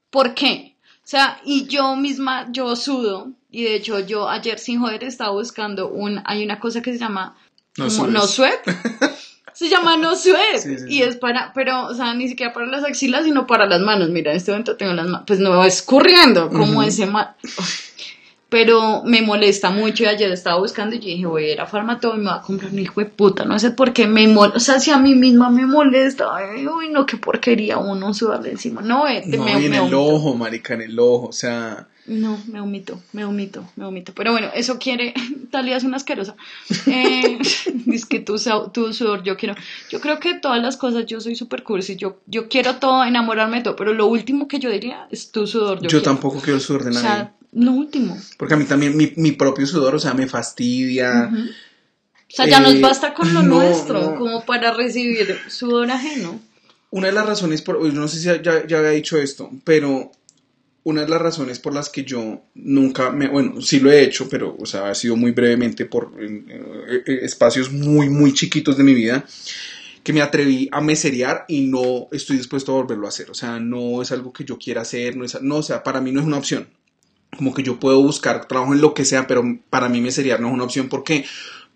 S5: ¿por qué? O sea, y yo misma, yo sudo, y de hecho yo ayer sin joder estaba buscando un, hay una cosa que se llama
S4: No
S5: como no sweat. Se llama no sweat.
S4: Sí, sí,
S5: y
S4: sí.
S5: es para, pero, o sea, ni siquiera para las axilas, sino para las manos. Mira, en este momento tengo las manos, pues no escurriendo, como ese ma- Pero me molesta mucho y ayer estaba buscando y yo dije, voy a ir a Farmatodo y me voy a comprar un hijo de puta. No sé por qué me molesta. O sea, si a mí misma me molesta, ay, uy, no, qué porquería uno sudarle encima. No, vete,
S4: No,
S5: me,
S4: y en
S5: me
S4: el
S5: vomito.
S4: ojo, marica, en el ojo, o sea...
S5: No, me omito, me omito, me omito. Pero bueno, eso quiere. Talía es una asquerosa. Eh, es que tu, tu sudor, yo quiero. Yo creo que todas las cosas, yo soy súper cursi. Yo, yo quiero todo, enamorarme de todo. Pero lo último que yo diría es tu sudor. Yo,
S4: Yo,
S5: quiero.
S4: tampoco quiero el sudor de
S5: O
S4: nadie.
S5: sea, lo último.
S4: Porque a mí también mi, mi propio sudor, o sea, me fastidia.
S5: O sea, ya
S4: Eh,
S5: nos basta con lo
S4: no,
S5: nuestro,
S4: no.
S5: como para recibir sudor ajeno.
S4: Una de las razones, por, no sé si ya, ya había dicho esto, pero una de las razones por las que yo nunca me, bueno, sí lo he hecho, pero, o sea, ha sido muy brevemente por eh, eh, espacios muy, muy chiquitos de mi vida, que me atreví a meserear y no estoy dispuesto a volverlo a hacer. O sea, no es algo que yo quiera hacer, no es, no, o sea, para mí no es una opción. Como que yo puedo buscar trabajo en lo que sea, pero para mí meserear no es una opción. ¿Por qué?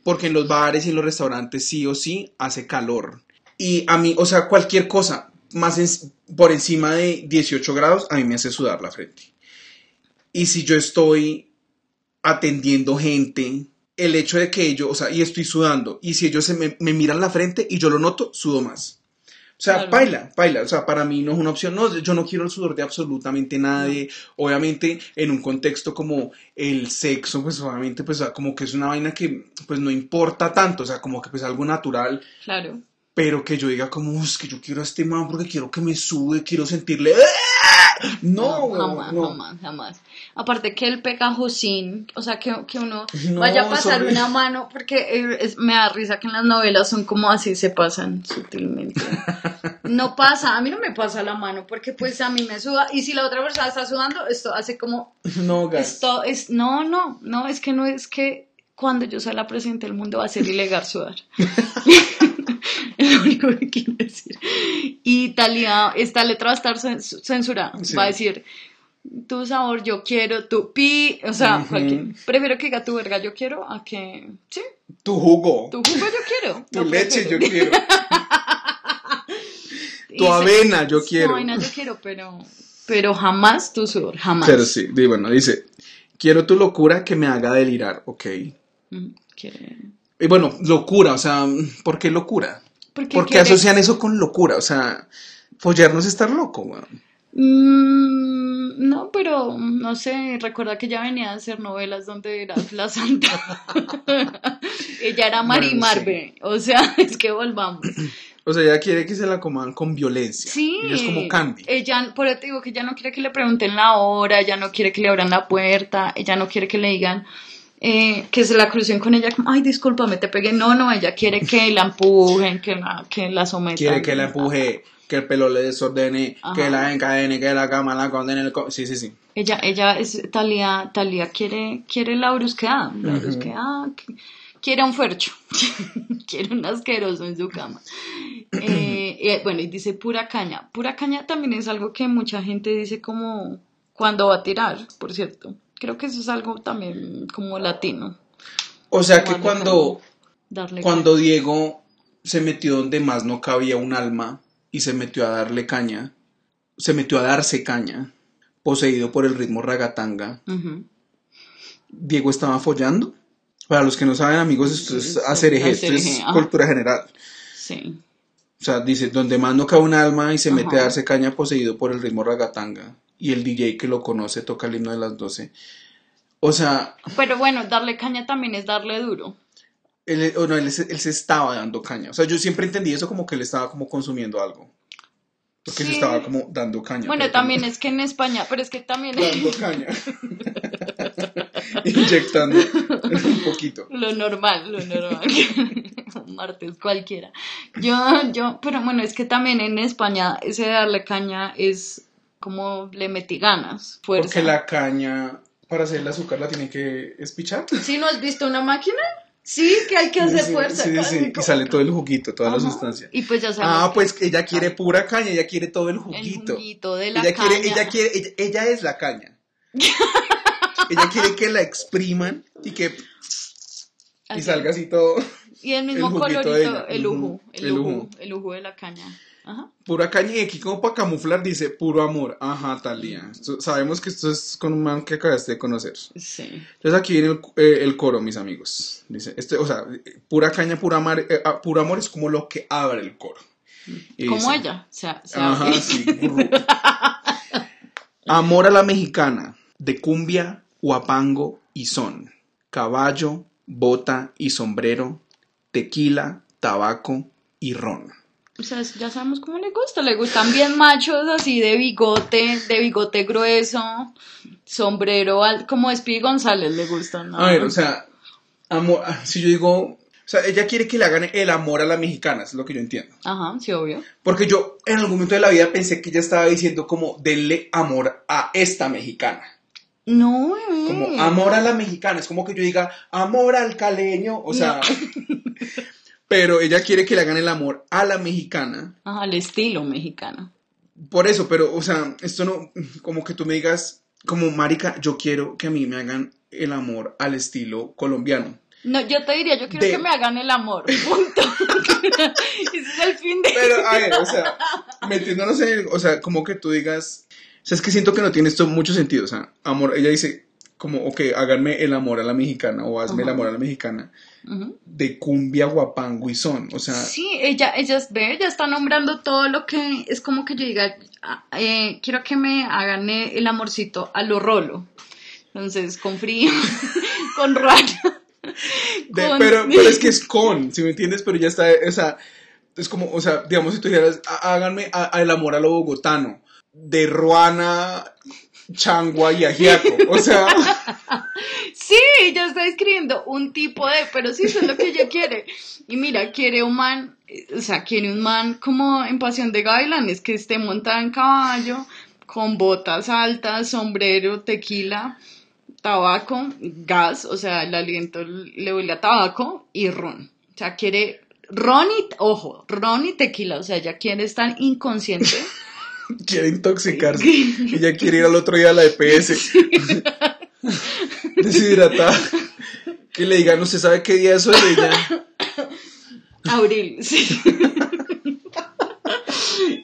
S4: Porque en los bares y en los restaurantes sí o sí hace calor. Y a mí, o sea, cualquier cosa más por encima de 18 grados, a mí me hace sudar la frente. Y si yo estoy atendiendo gente, el hecho de que ellos, o sea, y estoy sudando, y si ellos se me miran la frente y yo lo noto, sudo más. O sea,
S5: Claro.
S4: baila, baila. O sea, para mí no es una opción. No, yo no quiero el sudor de absolutamente nadie. Obviamente, en un contexto como el sexo, pues obviamente, pues como que es una vaina que pues no importa tanto. O sea, como que pues algo natural
S5: Claro.
S4: Pero que yo diga como, "Uf, es que yo quiero a este man porque quiero que me sube, quiero sentirle... No, weón,
S5: jamás,
S4: no.
S5: jamás, jamás. Aparte que el pegajosín, o sea, que, que uno
S4: No,
S5: vaya a pasar
S4: sobre-
S5: una mano, porque eh, es- me da risa que en las novelas son como así, se pasan sutilmente. No pasa, a mí no me pasa la mano, porque pues a mí me suda, y si la otra persona está sudando, esto hace como,
S4: No, gas.
S5: esto es, no, no, no, es que no es que cuando yo sea la presidenta del mundo va a ser ilegal sudar. es lo único que quiero decir. Y Talía, esta letra va a estar cen- censurada.
S4: Sí.
S5: Va a decir, tu sabor yo quiero, tu pi, o sea, cualquier- prefiero que diga tu verga yo quiero a que, sí,
S4: Tu jugo,
S5: tu jugo yo quiero.
S4: tu leche yo quiero, tu avena yo
S5: Tu
S4: quiero.
S5: avena yo quiero, pero, pero jamás tu sudor, jamás.
S4: Pero sí, bueno, dice, quiero tu locura que me haga delirar, ok. Y bueno, locura, o sea, ¿por qué locura?
S5: Porque
S4: ¿Por qué
S5: quiere-
S4: asocian eso con locura? O sea, follarnos es estar loco, weón.
S5: Mm, no, pero no sé, recuerda que ya venía a hacer novelas donde era la santa. Ella era Mari
S4: Bueno,
S5: Marve, o sea, es que volvamos.
S4: O sea, ella quiere que se la coman con violencia.
S5: Sí,
S4: Ella es como Candy.
S5: Ella, por eso te digo que ella no quiere que le pregunten la hora, ella no quiere que le abran la puerta, ella no quiere que le digan eh, que se la crucen con ella, como, ay, discúlpame, te pegué. No, no, ella quiere que la empujen, que la, que la sometan.
S4: Quiere que la empuje, que el pelo le desordene,
S5: Ajá.
S4: que la encadene, que la cama la condene. el co- Sí, sí, sí.
S5: Ella, ella es Talía, Talía quiere, quiere la brusquedad, la
S4: Ujú.
S5: brusquedad, qu- quiere un fuercho, quiere un asqueroso en su cama. Eh, eh, bueno, y dice pura caña. Pura caña también es algo que mucha gente dice como cuando va a tirar, por cierto. Creo que eso es algo también como latino.
S4: O sea que cuando,
S5: Darle
S4: cuando Diego se metió donde más no cabía un alma y se metió a darle caña, se metió a darse caña, poseído por el ritmo ragatanga.
S5: Ujú.
S4: Diego estaba follando. Para los que no saben, amigos, esto es hacer esto es cultura general.
S5: Sí.
S4: O sea, dice, donde más no cabe un alma y se mete a darse caña poseído por el ritmo ragatanga. Y el DJ que lo conoce toca el himno de las 12. O sea,
S5: Pero bueno, darle caña también es darle duro.
S4: él, o no, él, se- él se estaba dando caña. O sea, yo siempre entendí eso como que él estaba como consumiendo algo. Porque se
S5: Sí.
S4: estaba como dando caña.
S5: Bueno,
S4: pero como-
S5: también es que en España, pero es que también
S4: Dando caña. Inyectando un poquito.
S5: Lo normal, lo normal. Martes cualquiera. Yo, yo, pero bueno, es que también en España ese darle caña es como le metí ganas, fuerza.
S4: Porque la caña, para hacer el azúcar, la tiene que espichar.
S5: ¿Sí no has visto una máquina? Sí, que hay que hacer
S4: Sí,
S5: fuerza.
S4: sí, sí, y sale todo el juguito, toda la
S5: Ajá.
S4: sustancia.
S5: Y pues ya sabemos.
S4: Ah,
S5: que
S4: pues ella quiere pura caña, ella quiere todo el
S5: el
S4: juguito.
S5: juguito de la
S4: ella
S5: caña.
S4: quiere, ella quiere, ella, ella es la caña. ella quiere que la expriman y que y salga así todo.
S5: Y el mismo
S4: el juguito de
S5: colorito, el
S4: Ujú,
S5: el,
S4: el
S5: uju,
S4: ujú.
S5: el de la caña. Ajá.
S4: Pura caña y aquí como para camuflar dice puro amor. Ajá, tal día. Esto- sabemos que esto es con un man que acabaste de conocer.
S5: Sí.
S4: Entonces aquí viene el, eh, el coro, mis amigos. Dice, este, o sea, pura caña, pura amor, eh, ah, puro amor es como lo que abre el coro. Y
S5: Como
S4: dice,
S5: ella. O sea, se
S4: Ajá, sí. burro. Amor a la mexicana, de cumbia, huapango y son. Caballo, bota y sombrero, tequila, tabaco y ron.
S5: O sea, ya sabemos cómo le gusta. Le gustan bien machos así de bigote, de bigote grueso, sombrero, al- como Speedy González le gustan. ¿no?
S4: A ver, o sea, amor, ah, si yo digo, o sea, ella quiere que le hagan el amor a la mexicana, es lo que yo entiendo.
S5: Ajá, sí, obvio.
S4: Porque yo en algún momento de la vida pensé que ella estaba diciendo como, denle amor a esta mexicana.
S5: No, bebé.
S4: Como amor a la mexicana, es como que yo diga amor al caleño, o sea, pero ella quiere que le hagan el amor a la mexicana.
S5: Ajá, al estilo mexicano.
S4: Por eso, pero, o sea, esto no, como que tú me digas, como marica, yo quiero que a mí me hagan el amor al estilo colombiano.
S5: No, yo te diría, yo quiero
S4: De-
S5: que me hagan el amor. Punto. Ese es el fin de.
S4: Pero, a ver, o sea, metiéndonos en el, o sea, como que tú digas, o sea, es que siento que no tiene esto mucho sentido, o sea, amor, ella dice, como, ok, háganme el amor a la mexicana o hazme el amor a la mexicana de cumbia, guapango y son, o sea,
S5: Sí, ella, ella, ve, ella está nombrando todo lo que es como que yo diga, ah, eh, quiero que me hagan eh, el amorcito a lo rolo. Entonces, con frío, con
S4: de-
S5: con-
S4: pero, pero es que es con, si me entiendes? Pero ya está, o sea, es como, o sea, digamos, si tú dijeras, "Há- háganme a- a el amor a lo bogotano, de Ruana, Changua y Ajiaco, o sea,
S5: Sí, ella está escribiendo un tipo de, pero sí, eso es lo que ella quiere. Y mira, quiere un man, eh, o sea, quiere un man como en Pasión de Gavilanes, que esté montada en caballo, con botas altas, sombrero, tequila, tabaco, gas, o sea, el aliento le huele a tabaco y ron. O sea, quiere ron y, ojo, ron y tequila, o sea, ella quiere estar inconsciente.
S4: quiere intoxicarse. Ella quiere ir al otro día a la EPS. Deshidratada. Que le digan, ¿usted sabe qué día es hoy? Y Ella,
S5: Abril, sí.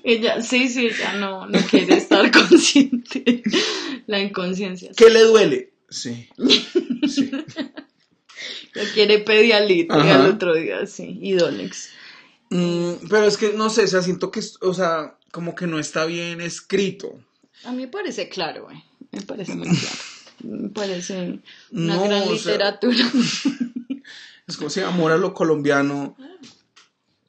S5: ella, sí, sí, ella no, no quiere estar consciente. La inconsciencia.
S4: ¿qué le duele? Sí. Sí.
S5: Quiere pedialit y
S4: Ajá.
S5: al otro día, sí. Y Dolex.
S4: Mm, pero es que no sé, o sea, siento que, o sea, como que no está bien escrito.
S5: A mí me parece claro, güey. Me parece muy claro. Me parece una
S4: No,
S5: gran
S4: o sea,
S5: literatura.
S4: Es como si amor a lo colombiano.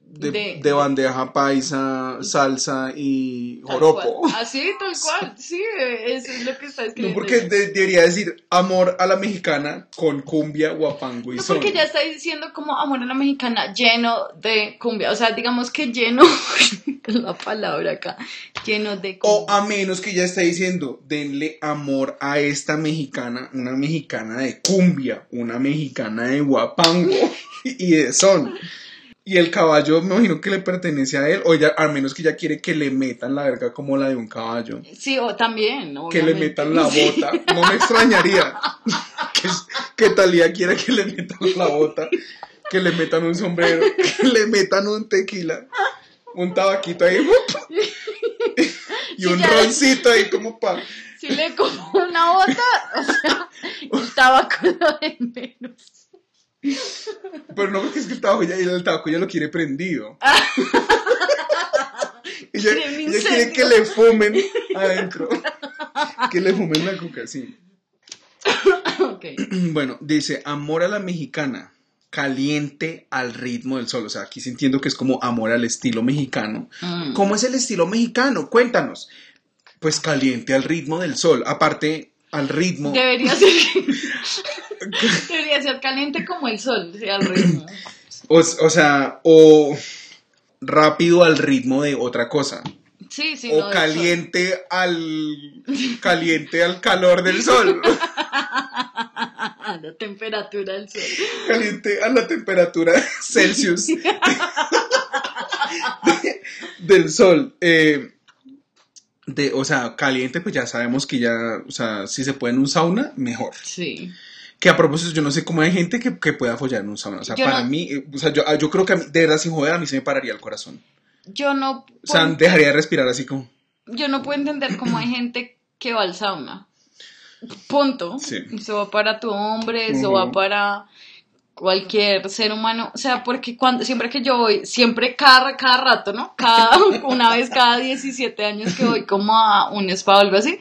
S4: De,
S5: De-
S4: de bandeja paisa, salsa y joropo.
S5: cual. Así, tal cual. Sí, eso es lo que está
S4: No,
S5: escribiendo.
S4: porque de- debería decir amor a la mexicana con cumbia, guapango y
S5: No, porque ya está diciendo como amor a la mexicana lleno de cumbia. O sea, digamos que lleno, la palabra acá, lleno de
S4: O
S5: cumbia.
S4: a menos que ya esté diciendo, denle amor a esta mexicana, una mexicana de cumbia, una mexicana de guapango y de son. Y el caballo me imagino que le pertenece a él, o ya, al menos que ya quiere que le metan la verga como la de un caballo.
S5: Sí, o también,
S4: Que le
S5: obviamente.
S4: metan la
S5: Sí.
S4: bota. No me extrañaría. que, que Talía quiera que le metan la bota, que le metan un sombrero, que le metan un tequila, un tabaquito ahí. y
S5: Sí,
S4: un roncito ahí como pa.
S5: Si le como una bota, o sea, el tabaco lo de menos.
S4: Pero no porque es que el tabaco ya, el tabaco ya lo quiere prendido. ella,
S5: un
S4: ella quiere que le fumen adentro. que le fumen la coca, sí. Bueno, dice, amor a la mexicana, caliente al ritmo del sol. O sea, aquí sí entiendo que es como amor al estilo mexicano.
S5: Mm.
S4: ¿Cómo es el estilo mexicano? Cuéntanos. Pues caliente al ritmo del sol. Aparte, al ritmo.
S5: Debería ser. Debería ser caliente como el sol, sí, al ritmo.
S4: O, o sea, o rápido al ritmo de otra cosa.
S5: Sí, sí,
S4: o caliente al caliente al calor del sol.
S5: a la temperatura del sol.
S4: caliente a la temperatura Celsius de- del sol. Eh, de, o sea, caliente, pues ya sabemos que ya, o sea, si se puede en un sauna, mejor.
S5: Sí.
S4: Que a propósito, yo no sé cómo hay gente que, que pueda follar en un sauna. O sea,
S5: Yo
S4: para
S5: no-
S4: mí, eh, o sea, yo, yo creo que a mí, de verdad, sin joder, a mí se me pararía el corazón.
S5: Yo no,
S4: O sea,
S5: puedo-
S4: dejaría de respirar así como.
S5: yo no puedo entender cómo hay gente que va al sauna. Punto.
S4: Sí.
S5: Eso va para tu hombre, eso va para cualquier ser humano. O sea, porque cuando, siempre que yo voy, siempre cada, cada rato, ¿no? Cada, una vez cada 17 años que voy como a un spa o algo así,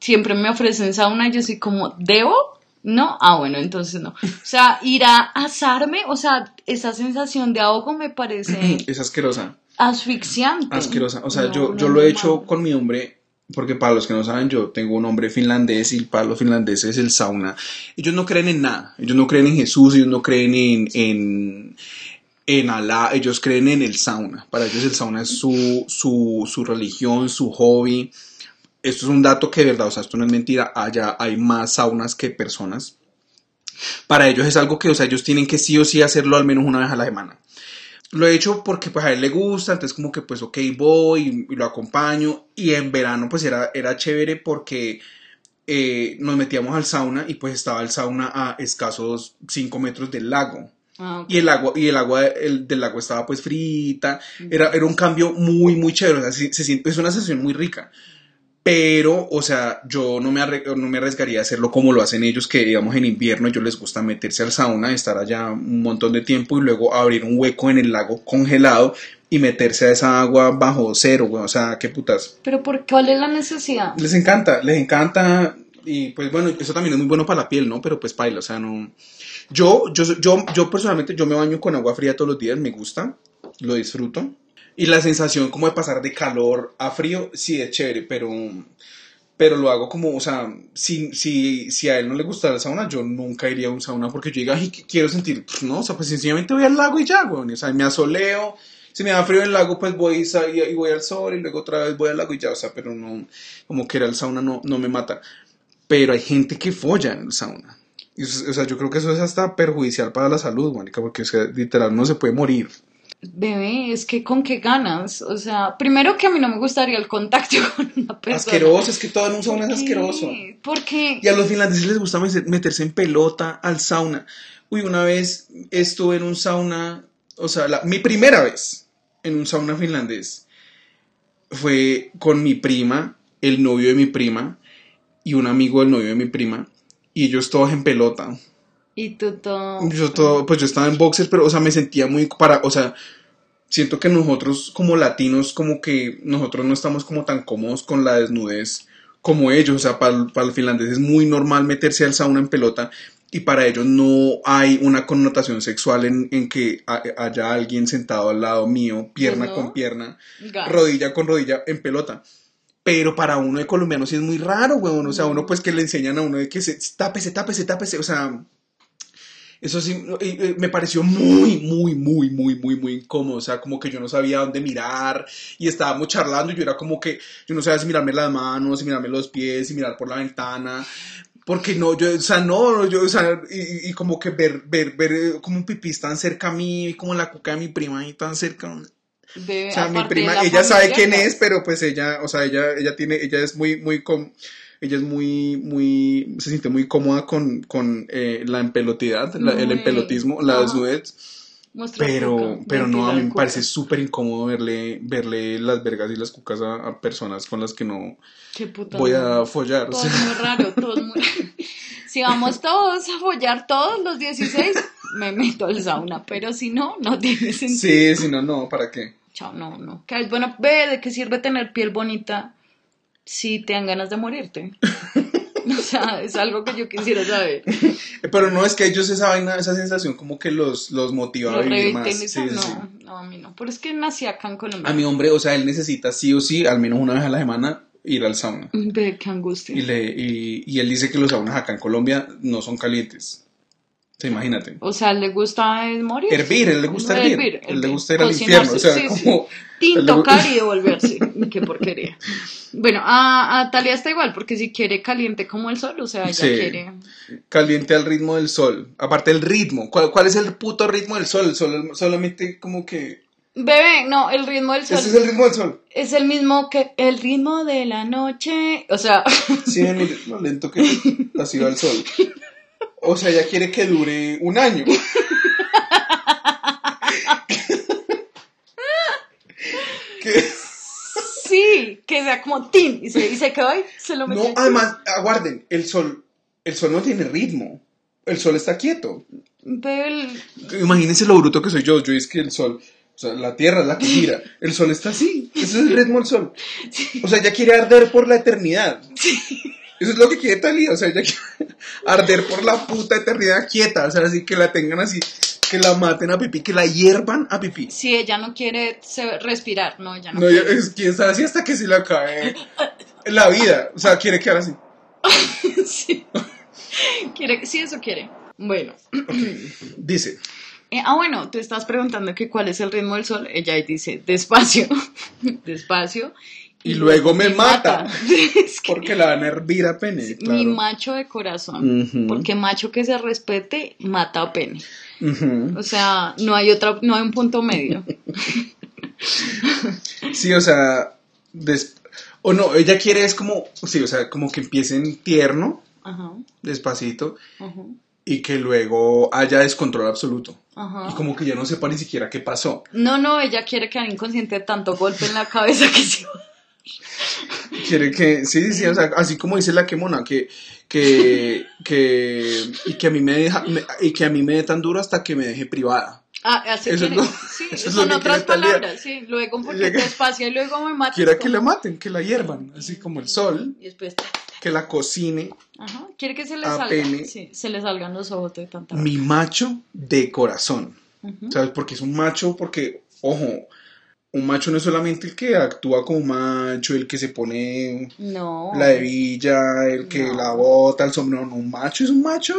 S5: siempre me ofrecen sauna y yo soy como, ¿debo? No, ah, bueno, entonces no. O sea, ir a asarme, o sea, esa sensación de ahogo me parece
S4: Es asquerosa.
S5: asfixiante.
S4: Asquerosa. O sea,
S5: No,
S4: yo,
S5: no,
S4: yo lo he hecho con mi hombre, porque para los que no saben, yo tengo un hombre finlandés y para los finlandeses el sauna. Ellos no creen en nada. Ellos no creen en Jesús, ellos no creen en, en, en Alá, ellos creen en el sauna. Para ellos el sauna es su, su, su religión, su hobby. Esto es un dato que de verdad, o sea, esto no es mentira. Allá hay más saunas que personas. Para ellos es algo que, o sea, ellos tienen que sí o sí hacerlo al menos una vez a la semana. Lo he hecho porque pues a él le gusta, entonces como que pues ok voy y, y lo acompaño. Y en verano pues era, era chévere porque eh, nos metíamos al sauna y pues estaba el sauna a escasos 5 metros del lago.
S5: Ah,
S4: y el agua y el agua el- del lago estaba pues frita. Era, era un cambio muy muy chévere. O sea, se siente- es una sensación muy rica pero o sea yo no me, no me arriesgaría a hacerlo como lo hacen ellos que digamos en invierno ellos les gusta meterse al sauna estar allá un montón de tiempo y luego abrir un hueco en el lago congelado y meterse a esa agua bajo cero güey, o sea qué putas
S5: Pero ¿por cuál es la necesidad?
S4: les encanta, les encanta y pues bueno, eso también es muy bueno para la piel, ¿no? Pero pues paila, o sea, no... Yo, yo, yo, yo personalmente, yo me baño con agua fría todos los días, me gusta, lo disfruto. Y la sensación como de pasar de calor a frío, sí es chévere, pero, pero lo hago como, o sea, si, si, si a él no le gusta el sauna, yo nunca iría a un sauna porque yo diga, ay, ¿qué quiero sentir, Pues, no, o sea, pues sencillamente voy al lago y ya, güey, o sea, me asoleo, si me da frío en el lago, pues voy y, voy al sol y luego otra vez voy al lago y ya, o sea, pero no, como que ir al sauna no, no me mata. Pero hay gente que folla en el sauna. Y o sea, yo creo que eso es hasta perjudicial para la salud, Mónica, porque o sea, literal no se puede morir.
S5: Bebé, es que con qué ganas. O sea, primero que a mí no me gustaría el contacto con una persona.
S4: Asqueroso, es que todo en un sauna es asqueroso.
S5: Porque
S4: Y a los finlandeses les gusta met- meterse en pelota al sauna. Uy, una vez estuve en un sauna, o sea, la- mi primera vez en un sauna finlandés fue con mi prima, el novio de mi prima y un amigo del novio de mi prima. Y ellos todos en pelota.
S5: Y tú todo.
S4: Yo todo, pues yo estaba en boxers, pero, o sea, me sentía muy para, o sea, siento que nosotros como latinos, como que nosotros no estamos como tan cómodos con la desnudez como ellos, o sea, para, para el finlandés es muy normal meterse al sauna en pelota y para ellos no hay una connotación sexual en, en que ha- haya alguien sentado al lado mío, pierna
S5: no?
S4: con pierna,
S5: Gas.
S4: rodilla con rodilla en pelota. Pero para uno de colombiano sí es muy raro, weón. O sea, uno pues que le enseñan a uno de que se tápese, tápese, tápese. O sea, eso sí eh, me pareció muy, muy, muy, muy, muy, muy incómodo. O sea, como que yo no sabía dónde mirar y estábamos charlando y yo era como que yo no sabía si mirarme las manos, si mirarme los pies, si mirar por la ventana. Porque no, yo, o sea, no, yo, o sea, y, y como que ver, ver, ver eh, como un pipí tan cerca a mí y como la cuca de mi prima ahí tan cerca.
S5: Bebé,
S4: O sea, mi
S5: de
S4: prima,
S5: la
S4: ella sabe quién es, pero pues ella, o sea, ella, ella tiene, ella es muy, muy, com- ella es muy, muy, se siente muy cómoda con, con eh, la empelotidad, la- el empelotismo, la desnudez,
S5: Muestra
S4: pero,
S5: cuca,
S4: pero no, a mí me parece súper incómodo verle, verle las vergas y las cucas a, a personas con las que no voy a follar, o
S5: Todo
S4: sea,
S5: es muy raro, todo es muy Si vamos todos a follar todos los 16, me meto al sauna, pero si no, no tiene sentido.
S4: sí, si no, no, ¿para qué?
S5: Chao, no, no. Que es bueno, ve, ¿de qué sirve tener piel bonita si te dan ganas de morirte? o sea, es algo que yo quisiera saber.
S4: Pero no, es que ellos esa vaina, esa sensación como que los, los motiva a vivir más. sí,
S5: no,
S4: sí.
S5: no, a mí no. Pero es que nací acá en Colombia.
S4: A mi hombre, o sea, él necesita sí o sí, al menos una vez a la semana, ir al sauna.
S5: Ve, qué angustia.
S4: Y, le, y, y él dice que los saunas acá en Colombia no son calientes. Imagínate.
S5: O sea, le gusta morir.
S4: Hervir, él le gusta hervir.
S5: Hervir,
S4: él le gusta ir al infierno. O sea,
S5: sí, sí.
S4: como.
S5: Tin,
S4: a él le gu-
S5: tocar y devolverse. Qué porquería. Bueno, a, a Talia está igual, porque si quiere caliente como el sol, o sea, ella
S4: Sí.
S5: quiere.
S4: Caliente al ritmo del sol. Aparte el ritmo. ¿Cuál, cuál es el puto ritmo del sol? Sol solamente como que.
S5: Bebé, no, el ritmo del sol
S4: Ese es el ritmo del sol.
S5: es el mismo que el ritmo de la noche. O sea,
S4: Sí, el- lo lento que así va el sol. O sea, ella quiere que dure un año.
S5: Sí, que sea como tin y se, y se quedó ahí, se lo metió.
S4: No, además, aguarden, el sol, el sol no tiene ritmo. El sol está quieto.
S5: Bebé, el-
S4: Imagínense lo bruto que soy yo. Yo es que el sol, o sea, la tierra es la que gira. El sol está así. Ese es el ritmo del sol. O sea, ella quiere arder por la eternidad. Eso es lo que quiere Talía. O sea, ella quiere arder por la puta eternidad quieta. O sea, así que la tengan así, que la maten a pipí, que la hiervan a pipí.
S5: si ella no quiere respirar, no, ella no,
S4: No,
S5: quiere.
S4: es quién sabe así hasta que se le acabe la vida. O sea, quiere quedar así.
S5: sí. quiere. Sí, eso quiere. Bueno.
S4: Dice.
S5: Eh, ah, bueno, te estás preguntando que cuál es el ritmo del sol. Ella dice, despacio, despacio.
S4: Y luego me mata.
S5: Es que
S4: Porque la van a hervir a pene.
S5: mi macho de corazón. Porque macho que se respete, mata a pene. O sea, no hay otra, no hay un punto medio.
S4: Sí, o sea, des- o no, ella quiere es como, sí, o sea, como que empiecen tierno,
S5: Ajá,
S4: despacito,
S5: ajá,
S4: y que luego haya descontrol absoluto.
S5: ajá.
S4: Y como que ya no sepa ni siquiera qué pasó.
S5: No, no, ella quiere quedar inconsciente de tanto golpe en la cabeza que se va.
S4: Quiere que, sí, sí, o sea, así como dice la quemona, que, que, que, y que a mí me deja, me- y que a mí me dé tan duro hasta que me deje privada.
S5: Ah, así
S4: Eso es
S5: quiere.
S4: lo-
S5: sí,
S4: eso
S5: son otras palabras, sí. Luego porque
S4: Llega-
S5: despacio y luego me mata.
S4: Quiera que la maten, que la hiervan, así como el sol,
S5: Y después,
S4: que la cocine.
S5: ajá, quiere que se le
S4: A
S5: salga.
S4: pene.
S5: Sí, se le salgan los ojos de tanta.
S4: Mi macho de corazón. ¿Sabes? Porque es un macho, porque, ojo, un macho no es solamente el que actúa como macho, el que se pone
S5: No.
S4: la hebilla, el que
S5: No.
S4: la bota, el sombrero. No, un macho es un macho.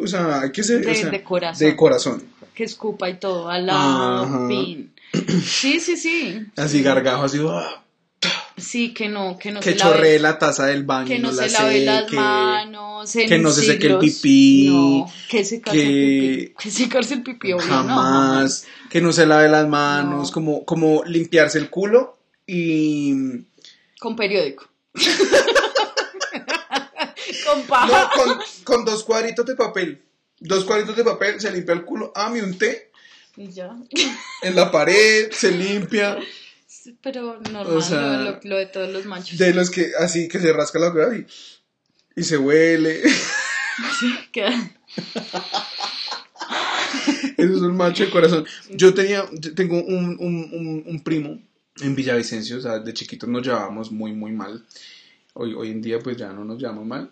S4: O sea, hay que ser.
S5: De-
S4: o sea,
S5: de corazón.
S4: De corazón.
S5: Que escupa y todo, al lado, fin. Sí, sí, sí.
S4: Así gargajo, así. ¡ah!
S5: Sí, que no, que no
S4: que
S5: se lave.
S4: chorree la taza del baño.
S5: que no,
S4: la
S5: se lave las manos,
S4: que no se seque el pipí,
S5: no, que secarse el
S4: que-
S5: pipí, que secarse el pipí, obvio, no,
S4: Jamás. Que no se lave las manos.
S5: No.
S4: Como, como limpiarse el culo y.
S5: con periódico. con
S4: No,
S5: paja.
S4: con, con dos cuadritos de papel. Dos cuadritos de papel, se limpia el culo. Ah, me unté
S5: Y ya.
S4: en la pared, se limpia.
S5: Pero normal,
S4: O sea,
S5: lo, lo- lo de todos los machos.
S4: De los que así que se rasca la cara y, y se huele.
S5: Sí,
S4: Eso es un macho de corazón. Yo tenía, yo tengo un, un, un, un primo en Villavicencio, o sea, de chiquitos nos llevábamos muy, muy mal. Hoy, hoy en día pues ya no nos llevamos mal.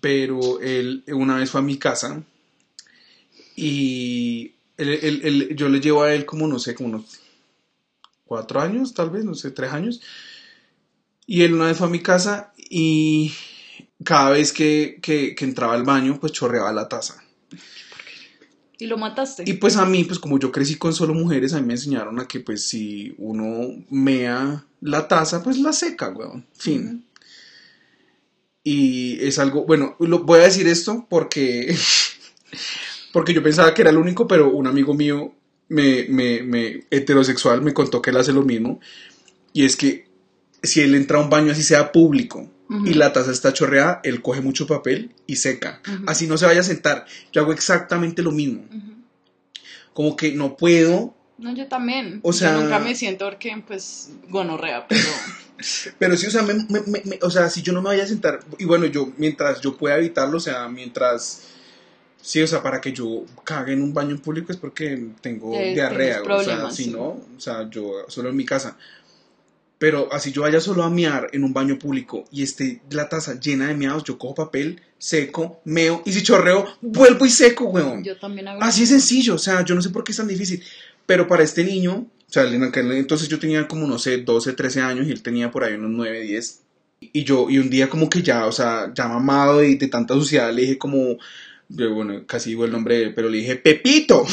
S4: Pero él una vez fue a mi casa y él- él- él- yo le llevo a él como, no sé, como unos cuatro años, tal vez, no sé, tres años. Y él una vez fue a mi casa y cada vez que, que, que entraba al baño, pues chorreaba la taza.
S5: Y lo mataste.
S4: Y pues a mí, pues como yo crecí con solo mujeres, a mí me enseñaron a que pues si uno mea la taza, pues la seca, weón. Fin. Y es algo, bueno, lo, voy a decir esto porque, porque yo pensaba que era el único, pero un amigo mío me, me, me, heterosexual me contó que él hace lo mismo. Y es que si él entra a un baño así sea público y la taza está chorreada, él coge mucho papel y seca. Así no se vaya a sentar. Yo hago exactamente lo mismo como que no puedo,
S5: No, yo también.
S4: O sea-
S5: Yo nunca me siento porque, pues, gonorrea, pero...
S4: pero sí, o sea, me- o sea, si yo no me vaya a sentar, y bueno, yo, mientras yo pueda evitarlo, o sea, mientras, sí, o sea, para que yo cague en un baño público es porque tengo
S5: Tienes
S4: diarrea, o sea, si
S5: sí.
S4: no, o sea, yo solo en mi casa. Pero así yo vaya solo a mear en un baño público y esté la taza llena de meados, yo cojo papel, seco, meo, y si chorreo, vuelvo y seco, weón.
S5: Yo también hago
S4: Así es sencillo, o sea, yo no sé por qué es tan difícil. Pero para este niño, o sea, en aquel entonces yo tenía como, no sé, 12, 13 años y él tenía por ahí unos 9, 10. Y yo, y un día como que ya, o sea, ya mamado y de tanta suciedad, le dije como, Yo, bueno, casi digo el nombre de él, pero le dije, Pepito.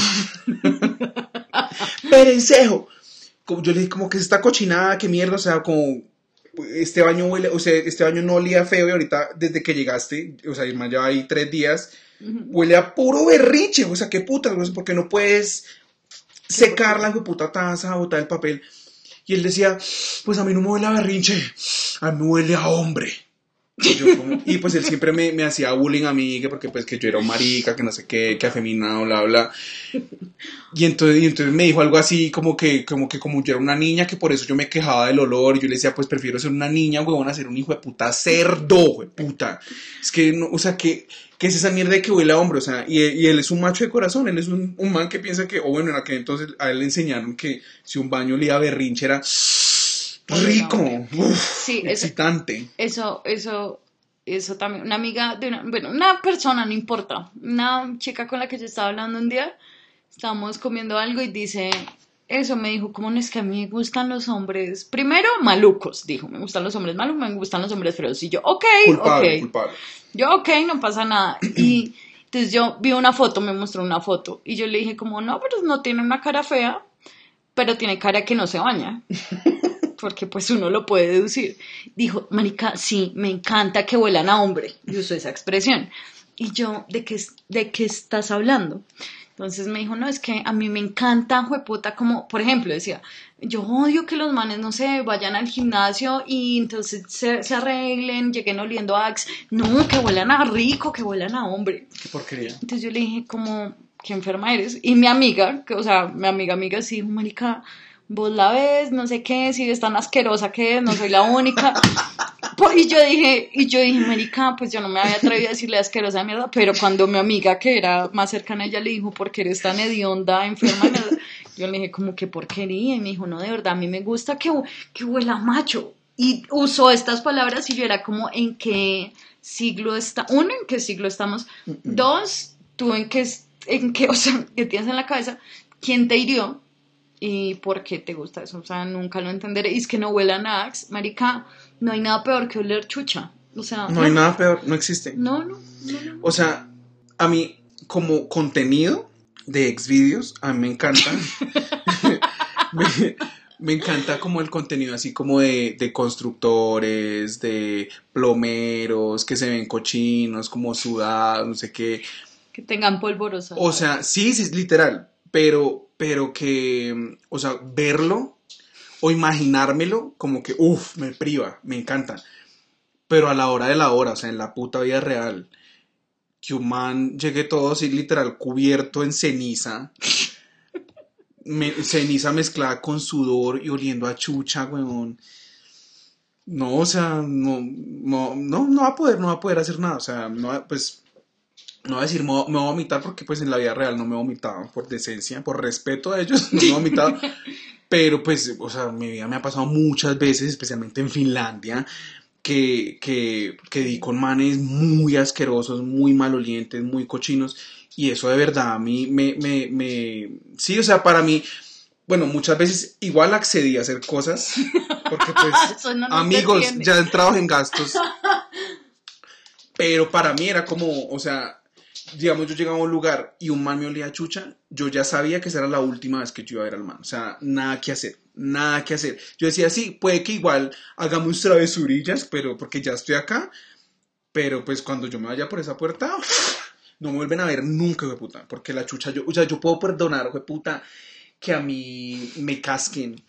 S4: Perencejo. Como- Yo le dije, como que es esta cochinada, qué mierda, o sea, como este baño huele, o sea, este baño no olía feo y ahorita desde que llegaste, o sea, más ya hay tres días, huele a puro berrinche, o sea, qué puta, no sé por qué no puedes secar la puta taza, botar el papel. Y él decía, pues a mí no me huele a berrinche, a mí me huele a hombre. Y, pues él siempre me, me hacía bullying a mí, que porque pues que yo era un marica, que no sé qué, que afeminado, bla, bla. Y entonces, y entonces me dijo algo así como que, como que como yo era una niña, que por eso yo me quejaba del olor, y yo le decía, pues prefiero ser una niña, huevón, a ser un hijo de puta cerdo, de puta. Es que, no, o sea, que, que es esa mierda de que huele a hombre, o sea, y, él es un macho de corazón, él es un, un man que piensa que, o bueno, en aquel entonces a él le enseñaron que si un baño olía a berrinche era rico, uf,
S5: Sí,
S4: excitante.
S5: Eso, eso, eso también. Una amiga de una, bueno, una persona, no importa. Una chica con la que yo estaba hablando un día, estábamos comiendo algo y dice, eso me dijo, ¿cómo no es que a mí me gustan los hombres? Primero, malucos, dijo, me gustan los hombres malucos, me gustan los hombres feroz. Y yo, ok,
S4: Culpable,
S5: ok.
S4: culpable.
S5: Yo, ok, no pasa nada. Y entonces yo vi una foto, me mostró una foto. Y yo le dije como, no, pero no tiene una cara fea, pero tiene cara que no se baña. Porque pues uno lo puede deducir. Dijo, marica, sí, me encanta que huelan a hombre. Y usó esa expresión. Y yo, ¿de qué, ¿de qué estás hablando? Entonces me dijo, no, es que a mí me encanta, jueputa, como, por ejemplo, decía, yo odio que los manes, no sé, vayan al gimnasio y entonces se, se arreglen, lleguen oliendo a Axe. No, que huelan a rico, que huelan a hombre.
S4: Qué porquería.
S5: Entonces yo le dije, como, ¿qué enferma eres? Y mi amiga, que, o sea, mi amiga, amiga, sí, marica, vos la ves, no sé qué, si es tan asquerosa que es, no soy la única. Pues, y yo dije, y yo dije, marica, pues yo no me había atrevido a decirle asquerosa de mierda, pero cuando mi amiga, que era más cercana a ella, le dijo, ¿por qué eres tan hedionda, enferma? de mierda?", Yo le dije, como, ¿qué porquería? Y me dijo, no, de verdad, a mí me gusta que, que huela a macho. Y usó estas palabras y yo era como, ¿en qué siglo está? Uno, ¿en qué siglo estamos? Dos, tú en qué, en qué, o sea, ¿qué tienes en la cabeza? ¿Quién te hirió? ¿Y por qué te gusta eso? O sea, nunca lo entenderé. Y es que no huelan a Axe. Marica, no hay nada peor que oler chucha. O sea,
S4: No hay nada peor, no existe.
S5: No, no, no, no.
S4: O sea, a mí, como contenido de Xvideos, a mí me encanta. me, me encanta como el contenido así como de, de constructores, de plomeros, que se ven cochinos, como sudados, no sé qué.
S5: Que tengan polvorosa.
S4: O sea, sí, sí, es literal, pero, pero que, o sea, verlo o imaginármelo, como que, uff, me priva, me encanta. Pero a la hora de la hora, o sea, en la puta vida real, que un man llegue todo así, literal, cubierto en ceniza, ceniza mezclada con sudor y oliendo a chucha, weón. No, o sea, no, no, no, no va a poder, no va a poder hacer nada, o sea, no, pues, no voy a decir me voy a vomitar porque pues en la vida real no me he vomitado por decencia, por respeto a ellos, no me he vomitado. Pero pues, o sea, mi vida me ha pasado muchas veces, especialmente en Finlandia, que, que, que di con manes muy asquerosos, muy malolientes, muy cochinos. Y eso de verdad a mí me, me, me... Sí, o sea, para mí, bueno, muchas veces igual accedí a hacer cosas, porque pues
S5: no
S4: amigos, ya entrados en gastos. Pero para mí era como, o sea, digamos, yo llegaba a un lugar y un man me olía a chucha, yo ya sabía que esa era la última vez que yo iba a ver al man. O sea, nada que hacer, nada que hacer. Yo decía, sí, puede que igual hagamos travesurillas, pero porque ya estoy acá. Pero pues cuando yo me vaya por esa puerta, no me vuelven a ver nunca, de puta. Porque la chucha, yo, o sea, yo puedo perdonar, de puta, que a mí me casquen.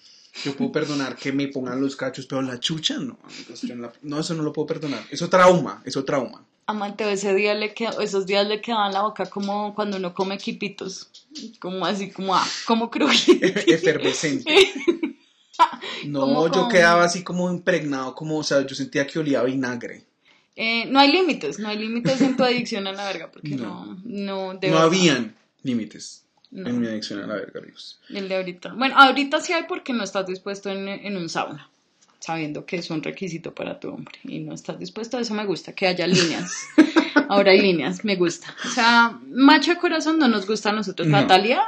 S4: Yo puedo perdonar que me pongan los cachos, pero la chucha no. amigos, yo la- no, eso no lo puedo perdonar. Eso trauma, eso trauma.
S5: A Mateo ese día le quedó, esos días le quedaban la boca como cuando uno come quipitos. Como así, como, ah, como crujiente.
S4: Efervescente. No,
S5: Como
S4: yo quedaba así como impregnado, como, o sea, yo sentía que olía a vinagre.
S5: Eh, no hay límites, no hay límites en tu adicción a la verga, porque no, no,
S4: no habían límites
S5: No.
S4: en mi adicción a la verga, amigos.
S5: El de ahorita. Bueno, ahorita sí hay porque no estás dispuesto en, en un sauna, sabiendo que es un requisito para tu hombre. Y no estás dispuesto, eso me gusta, que haya líneas. Ahora hay líneas, me gusta. O sea, macho de corazón no nos gusta a nosotros.
S4: No.
S5: Natalia,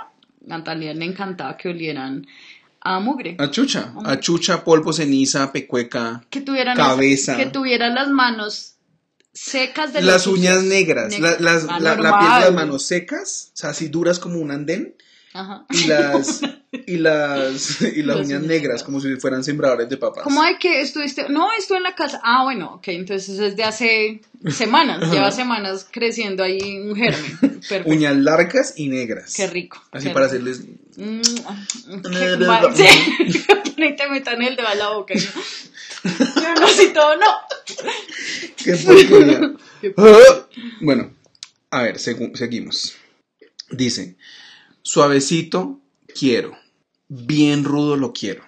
S5: Natalia le encantaba que olieran a mugre.
S4: A chucha, a chucha, polvo, ceniza, pecueca.
S5: Que tuvieran
S4: Cabeza.
S5: que tuvieran las manos secas de
S4: Las uñas negras,
S5: Neg-
S4: la, las- la- la piel de las manos secas, o sea, así duras como un andén,
S5: Ajá.
S4: y las, y las, y las uñas negras, como si fueran sembradores de papas.
S5: ¿Cómo de que estuviste? No, estuve en la casa. Ah, bueno, ok, entonces es de hace semanas. Lleva semanas creciendo ahí un germen. Perfecto.
S4: Uñas largas y negras.
S5: Qué rico.
S4: Así
S5: qué
S4: para
S5: rico.
S4: hacerles...
S5: Mm. Sí. Te metan el dedo a la boca. Yo, yo no, si todo no.
S4: ¡Qué porquería!
S5: Qué
S4: Ah. Bueno, a ver, segu- seguimos. Dice, suavecito quiero, bien rudo lo quiero.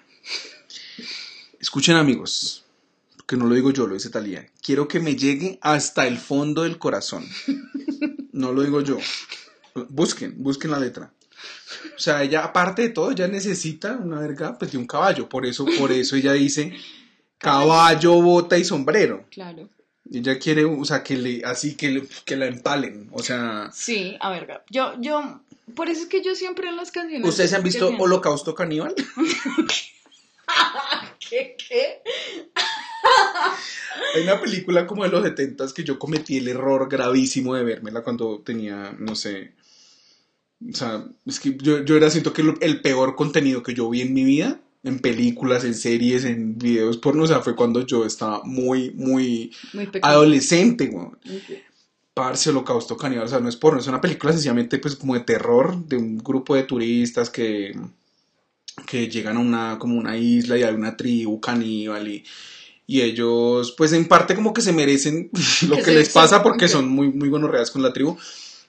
S4: Escuchen amigos, que no lo digo yo, lo dice Talía. Quiero que me llegue hasta el fondo del corazón. No lo digo yo. Busquen, busquen la letra. O sea, ella, aparte de todo, ella necesita una verga pues, de un caballo. Por eso, por eso ella dice caballo, bota y sombrero.
S5: Claro.
S4: Ella quiere, o sea, que le, así que, le- que la empalen. O sea,
S5: Sí, a ver, yo, yo, por eso es que yo siempre en las canciones.
S4: ¿ustedes han visto
S5: siempre-
S4: Holocausto Caníbal?
S5: ¿Qué, qué?
S4: Hay una película como de los 70 que yo cometí el error gravísimo de vérmela cuando tenía, no sé. O sea, es que yo, yo era, siento que el peor contenido que yo vi en mi vida, en películas, en series, en videos porno, o sea, fue cuando yo estaba muy, muy
S5: Muy
S4: adolescente, weón.
S5: Ok.
S4: Parce, Holocausto Caníbal, o sea, no es porno, es una película sencillamente pues como de terror, de un grupo de turistas que, que llegan a una, como una isla y hay una tribu caníbal y, y ellos pues en parte como que se merecen lo
S5: Que
S4: les pasa porque son muy, muy gonorreas con la tribu,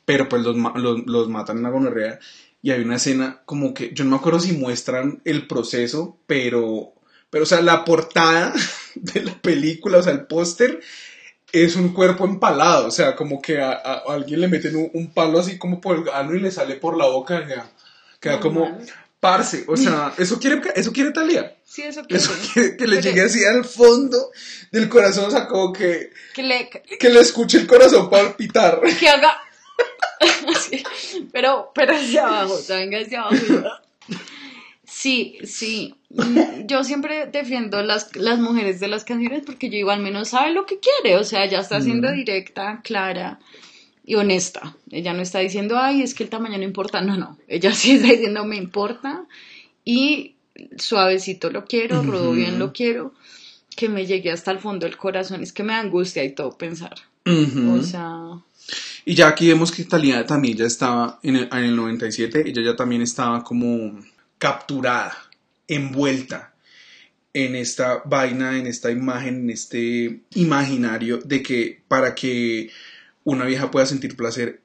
S4: pero pues los, los, los matan en la gonorrea y hay una escena como que, yo no me acuerdo si muestran el proceso, pero, pero o sea, la portada de la película, o sea, el póster es un cuerpo empalado, o sea, como que a, a- a alguien le meten un, un palo así como por el ano y le sale por la boca, queda, queda como
S5: Normal.
S4: parce, o sea, eso quiere, eso quiere Talía,
S5: Sí, eso que
S4: eso quiere que le
S5: Pero-
S4: llegue así al fondo del corazón, o sea, como que,
S5: que le
S4: que le escuche el corazón palpitar.
S5: que haga pero pero hacia abajo, o sea, venga hacia abajo. Sí, sí. Mm, Yo siempre defiendo las, las mujeres de las canciones porque yo igual al menos sabe lo que quiere, o sea, ella está siendo directa, clara y honesta. Ella no está diciendo, ay, es que el tamaño no importa, no, no. Ella sí está diciendo, me importa y suavecito lo quiero, rudo bien lo quiero, que me llegue hasta el fondo del corazón, es que me da angustia y todo pensar. O sea,
S4: Y ya aquí vemos que Talía también ya estaba en el, en el 97, ella ya también estaba como capturada, envuelta en esta vaina, en esta imagen, en este imaginario de que para que una vieja pueda sentir placer,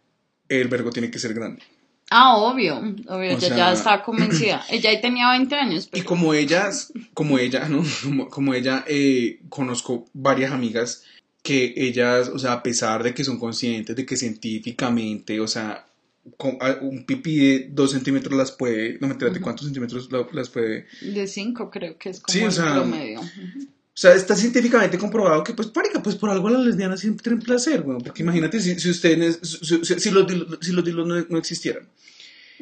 S4: el vergo tiene que ser grande.
S5: Ah, obvio, obvio, ella
S4: sea-
S5: ya estaba convencida. Ella ahí tenía 20 años,
S4: Y
S5: pero
S4: como ellas, como ella, ¿no? Como, como ella, eh, conozco varias amigas que ellas, o sea, a pesar de que son conscientes de que científicamente, o sea, con, un pipí de dos centímetros las puede, no me enteré de cuántos centímetros la- las puede,
S5: de 5 creo que es como
S4: Sí, o
S5: el
S4: sea,
S5: promedio.
S4: O sea, está científicamente comprobado que, pues, marica, pues por algo las lesbianas siempre tienen placer, güey, porque imagínate si, si ustedes, si, si- si los dilos, si los dilos no, no existieran.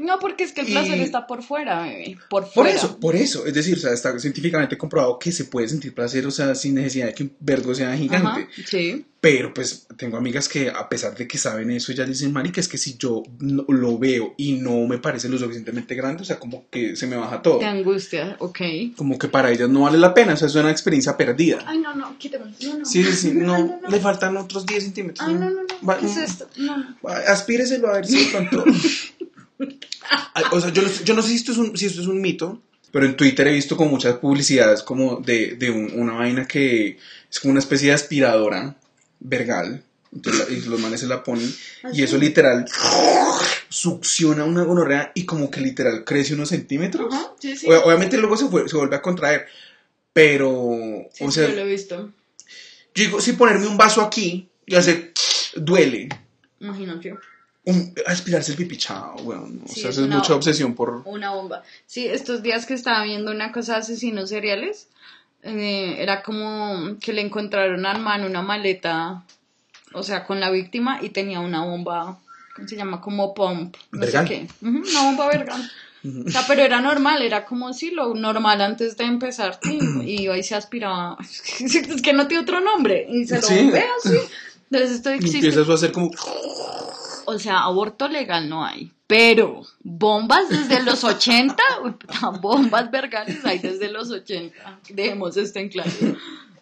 S5: No, porque es que el placer
S4: Y-
S5: está por fuera, bebé, por
S4: Por
S5: fuera.
S4: eso, por eso, es decir, o sea, está científicamente comprobado que se puede sentir placer, o sea, sin necesidad de que un vergo sea gigante.
S5: Ajá, sí.
S4: Pero pues tengo amigas que a pesar de que saben eso, ellas dicen, marica, es que si yo no- lo veo y no me parece lo suficientemente grande, o sea, como que se me baja todo.
S5: De angustia, ok.
S4: Como que para ellas no vale la pena, o sea, es una experiencia perdida.
S5: Ay, no, no, quítame. No, no.
S4: Sí, sí, sí, no,
S5: Ay, no, no.
S4: le faltan otros 10 centímetros.
S5: Ay, no, no, no.
S4: Va-
S5: ¿Qué es esto? No, no.
S4: Aspíreselo a ver si pronto... O sea, yo no, yo no sé si esto, es un, si esto es un mito, pero en Twitter he visto como muchas publicidades como de, de un- una vaina que es como una especie de aspiradora vergal. Entonces, la- y los manes se la ponen y eso literal succiona una gonorrea y como que literal crece unos centímetros.
S5: Ajá, sí, sí.
S4: O- Obviamente luego se, fue- se vuelve a contraer, pero,
S5: Sí,
S4: o sea,
S5: yo lo he visto.
S4: yo digo, si ponerme un vaso aquí y hacer duele.
S5: Imagínate.
S4: Un, aspirarse el pipí, chao, weón. O
S5: Sí,
S4: sea,
S5: es
S4: mucha obsesión por...
S5: Una bomba. Sí, estos días que estaba viendo una cosa de asesinos seriales, eh, era como que le encontraron al man una maleta, o sea, con la víctima y tenía una bomba, ¿cómo se llama? Como pump, no
S4: Vergal.
S5: sé qué. Una bomba vergal. O sea, pero era normal, era como si lo normal antes de empezar, sí, y y se aspiraba. Es que no tiene otro nombre, y se lo
S4: Sí.
S5: bombea así. Entonces esto
S4: Y
S5: existe.
S4: empiezas a hacer como...
S5: O sea, aborto legal no hay. Pero bombas desde los 80, uy, puta, bombas vergales hay desde los 80. Dejemos esto en claro.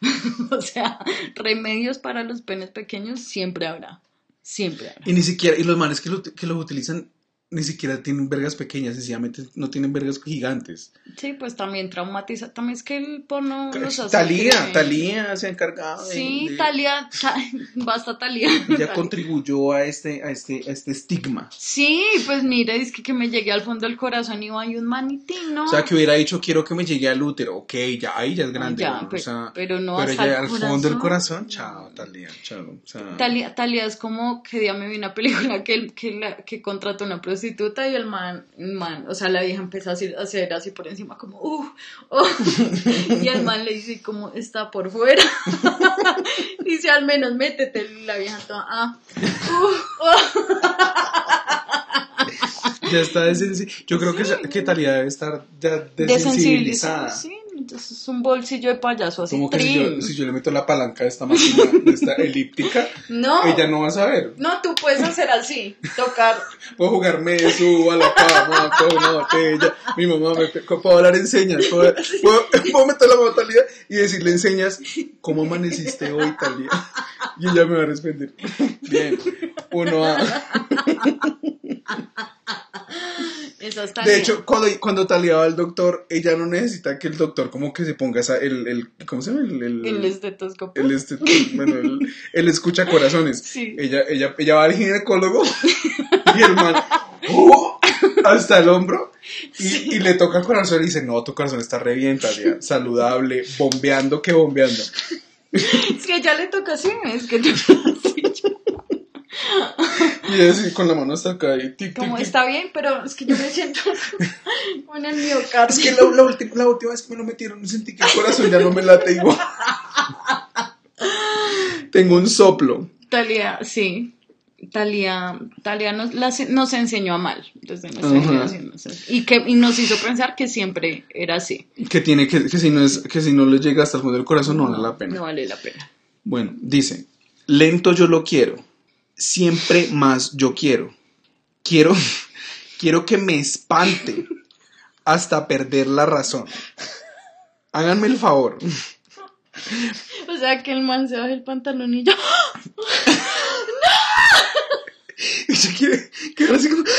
S5: O sea, remedios para los penes pequeños siempre habrá. Siempre habrá.
S4: Y ni siquiera, y los manes que, lo- que los utilizan ni siquiera tienen vergas pequeñas, sencillamente no tienen vergas gigantes.
S5: Sí, pues también traumatiza. También es que el porno hace
S4: Talía,
S5: que-
S4: Talía se ha encargado de-
S5: Sí,
S4: de-
S5: Talía, ta- basta Talía.
S4: ya contribuyó a este, a este, a este estigma.
S5: Sí, pues mire, es que, que me llegué al fondo del corazón y hay un manitín, ¿no?
S4: O sea, que hubiera dicho, quiero que me llegue al útero. Ok, ya, ahí ya es grande.
S5: Ya,
S4: bueno,
S5: pe-
S4: o sea,
S5: pero no
S4: pero
S5: hasta
S4: ya al fondo del
S5: corazón.
S4: corazón, chao, Talía, chao. O sea,
S5: Talia, Talia es como que día me vi una película que, que, la, que contrató una prostituta y el man, man, o sea, la vieja empezó a hacer, así por encima como, uh, oh", y el man le dice como, está por fuera. dice, al menos métete, y la vieja toda, ah, uh, oh".
S4: ya está desensibilizada. Yo creo que, que Talía debe estar ya desensibilizada.
S5: Desensibilizada, sí, entonces es un bolsillo de payaso así,
S4: Como que si yo,
S5: trin.
S4: si yo le meto la palanca de esta máquina, de esta elíptica,
S5: No,
S4: ella no va a saber.
S5: no, tú puedes hacer así, tocar,
S4: Puedo jugarme, subo a la cama, con una botella. Mi mamá me puedo hablar en señas. Puedo, puedo, puedo meter la Talía y decirle en señas cómo amaneciste hoy, Talía. Y ella me va a responder. Bien, uno a.
S5: está
S4: De
S5: bien.
S4: hecho, cuando, cuando Talía va al doctor, ella no necesita que el doctor como que se ponga esa, el, el, ¿cómo se llama? El, el,
S5: el estetoscopio.
S4: el este, bueno, el, el escucha corazones.
S5: Sí.
S4: Ella, ella, ella va al ginecólogo y el man ¡oh! hasta el hombro y, y le toca el corazón y dice, no, tu corazón está re bien, Talia, saludable, bombeando que bombeando.
S5: Es que ya le toca así, es que te
S4: Y así con la mano hasta acá y tic, tic,
S5: como
S4: tic.
S5: está bien, pero es que yo me siento con el miocardio.
S4: Es que la, la última, la última vez que me lo metieron sentí que el corazón ya no me late igual. Tengo un soplo.
S5: Talía, sí. Talía, Talía nos, las- nos enseñó a mal desde nuestra generación. Y, que, y nos hizo pensar que siempre era así.
S4: Que tiene que, que si no es, que si no le llega hasta el fondo del corazón no vale la pena.
S5: No vale la pena.
S4: Bueno, dice, lento yo lo quiero, siempre más yo quiero. Quiero, quiero que me espante hasta perder la razón. Háganme el favor.
S5: O sea, que el man se baja el pantalón y yo.
S4: Y se quiere quedar así como...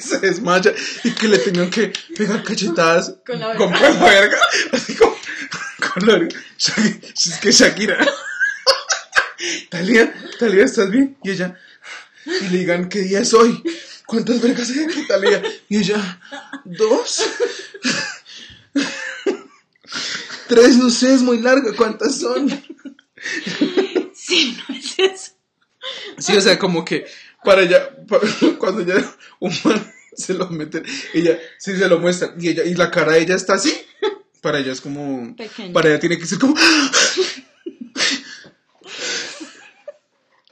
S4: Se desmaya y que le tengan que pegar cachetadas
S5: Con la
S4: con
S5: verga.
S4: la verga, así como con la verga. Es que Shakira. Talía, Talía, ¿estás bien? Y ella, y le digan, ¿qué día es hoy? ¿Cuántas vergas hay aquí, Talía? Y ella, ¿dos? Tres, no sé, es muy larga, ¿cuántas son?
S5: Sí, no es eso.
S4: Sí, o sea, como que para ella, pa- cuando ya un man se lo meten, ella sí se lo muestra y ella y la cara de ella está así. Para ella es como para ella tiene que ser como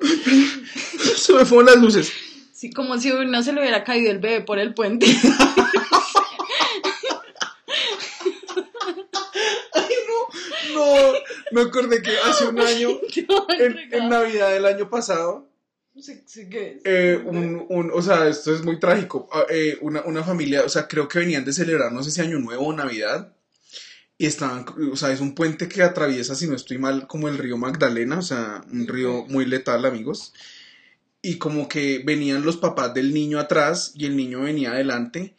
S4: Se me fueron las luces.
S5: Sí, como si no se le hubiera caído el bebé por el puente.
S4: Ay, no, no, me acordé que hace un año en, en Navidad del año pasado
S5: Sí, sí, ¿qué es?
S4: Eh, un, un, o sea, esto es muy trágico. Ah, eh, una, una familia, o sea, creo que venían de celebrar, no sé si Año Nuevo o Navidad. Y estaban, o sea, es un puente que atraviesa, si no estoy mal, como el río Magdalena, o sea, un río muy letal, amigos. Y como que venían los papás del niño atrás y el niño venía adelante.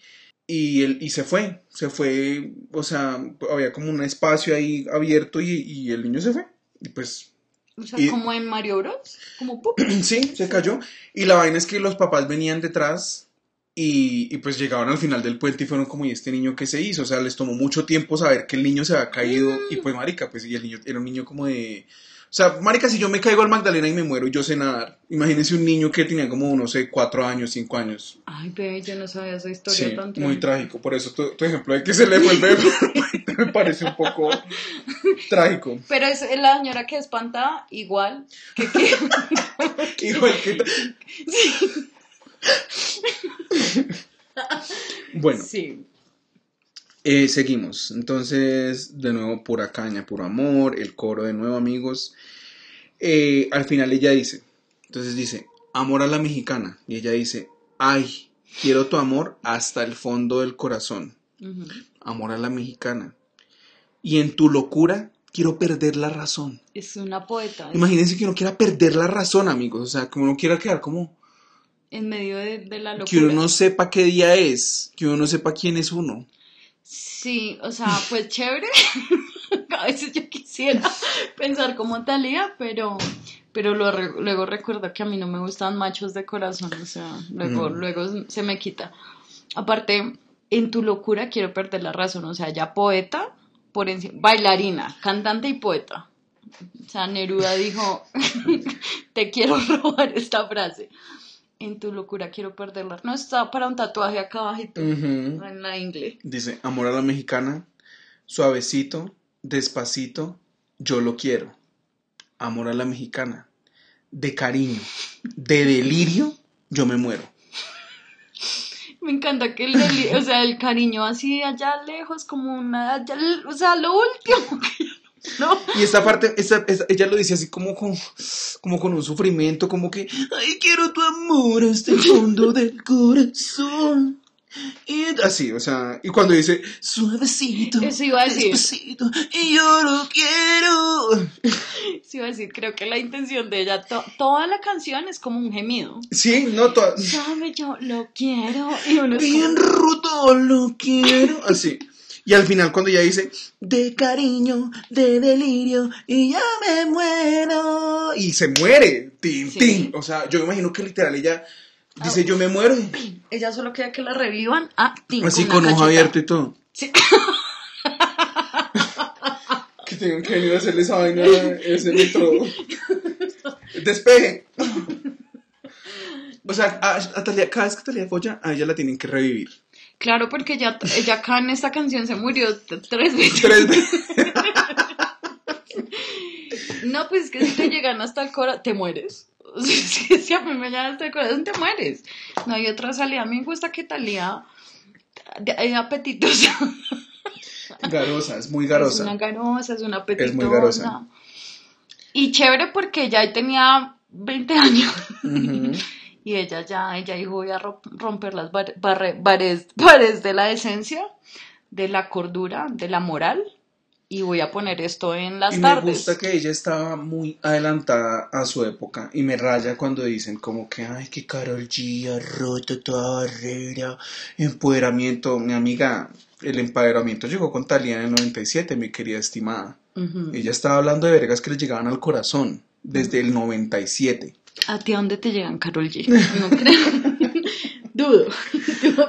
S4: Y, él, y se fue, se fue, o sea, había como un espacio ahí abierto y, y el niño se fue. Y pues
S5: O sea,
S4: y-
S5: como en Mario Bros. Como ¡pup!
S4: Sí, se cayó. Y la vaina es que los papás venían detrás y, y pues llegaban al final del puente y fueron como, ¿y este niño qué se hizo? O sea, les tomó mucho tiempo saber que el niño se había caído y pues marica, pues y el niño era un niño como de... O sea, marica, si yo me caigo al Magdalena y me muero, yo sé nadar. Imagínense un niño que tenía como, no sé, cuatro años, cinco años.
S5: Ay, bebé, yo no sabía esa historia
S4: Sí,
S5: tan
S4: muy trágico. Por eso tu, tu ejemplo de que se le fue el bebé me parece un poco trágico.
S5: Pero es la señora que espanta igual que, que
S4: Igual que... Bueno,
S5: sí.
S4: Eh, seguimos. Entonces, de nuevo, pura caña, puro amor, el coro de nuevo, amigos. Eh, al final ella dice, entonces dice, amor a la mexicana. Y ella dice, ay, quiero tu amor hasta el fondo del corazón. Amor a la mexicana. Y en tu locura, quiero perder la razón.
S5: Es una poeta. es
S4: Imagínense que uno quiera perder la razón, amigos. O sea, que uno quiera quedar como...
S5: en medio de, de la locura.
S4: Que uno no sepa qué día es, que uno no sepa quién es uno.
S5: Sí, o sea, pues chévere. A veces yo quisiera pensar como Talía, pero, pero lo re- luego recuerdo que a mí no me gustan machos de corazón, o sea, luego,
S4: Mm.
S5: luego se me quita. Aparte, en tu locura quiero perder la razón, o sea, ya poeta, por encima, bailarina, cantante y poeta. O sea, Neruda dijo, te quiero robar esta frase. En tu locura quiero perderla. No está para un tatuaje acá abajito, en la ingle.
S4: Dice, amor a la mexicana, suavecito, despacito, yo lo quiero. Amor a la mexicana, de cariño, de delirio, yo me muero.
S5: Me encanta que el, deli- o sea, el cariño así allá lejos, como una, allá o sea, lo último que no.
S4: Y esta parte, esta- esta- ella lo dice así como con, como con un sufrimiento, como que, ay, quiero tu amor hasta el fondo del corazón. Y así, o sea, y cuando dice, suavecito,
S5: Eso iba a decir.
S4: despacito, y yo lo quiero.
S5: Sí, iba a decir, creo que la intención de ella, to- toda la canción es como un gemido.
S4: Sí, no, toda-
S5: Sabe, yo lo quiero. Y uno
S4: bien
S5: como,
S4: roto, lo quiero. Así. Y al final cuando ella dice, de cariño, de delirio, y ya me muero. Y se muere. Tin,
S5: Sí.
S4: tin. O sea, yo me imagino que literal ella dice, yo me muero.
S5: ella solo quería que la revivan. Ah, tin,
S4: Así con ojo abierto y todo.
S5: Sí.
S4: Que tengan que venir a hacerle esa vaina, ese metro. Despeje. O sea, a, a cada vez que Talía folla, a ella la tienen que revivir.
S5: Claro, porque ella acá en esta canción se murió tres veces.
S4: Tres veces.
S5: No, pues es que si te llegan hasta el corazón, te mueres. Si, si a mí me llegan hasta el corazón, te mueres. No hay otra salida. A mí me gusta que Talía es apetitosa.
S4: Garosa, es muy
S5: Es una
S4: garosa.
S5: garosa, es una apetitosa.
S4: Es muy garosa.
S5: Y chévere porque ya tenía 20 años.
S4: Ujú.
S5: Y ella ya, ella dijo, voy a ro- romper las bar- barre- bares, bares de la decencia, de la cordura, de la moral. Y voy a poner esto en las
S4: Y me
S5: tardes.
S4: gusta que ella estaba muy adelantada a su época y me raya cuando dicen como que, ay, que Carol G ha roto toda barrera, empoderamiento. Mi amiga, el empoderamiento llegó con Talía en el 97, mi querida estimada. Ella estaba hablando de vergas que le llegaban al corazón desde el 97.
S5: ¿A ti a dónde te llegan, Carol G? No creo. Dudo.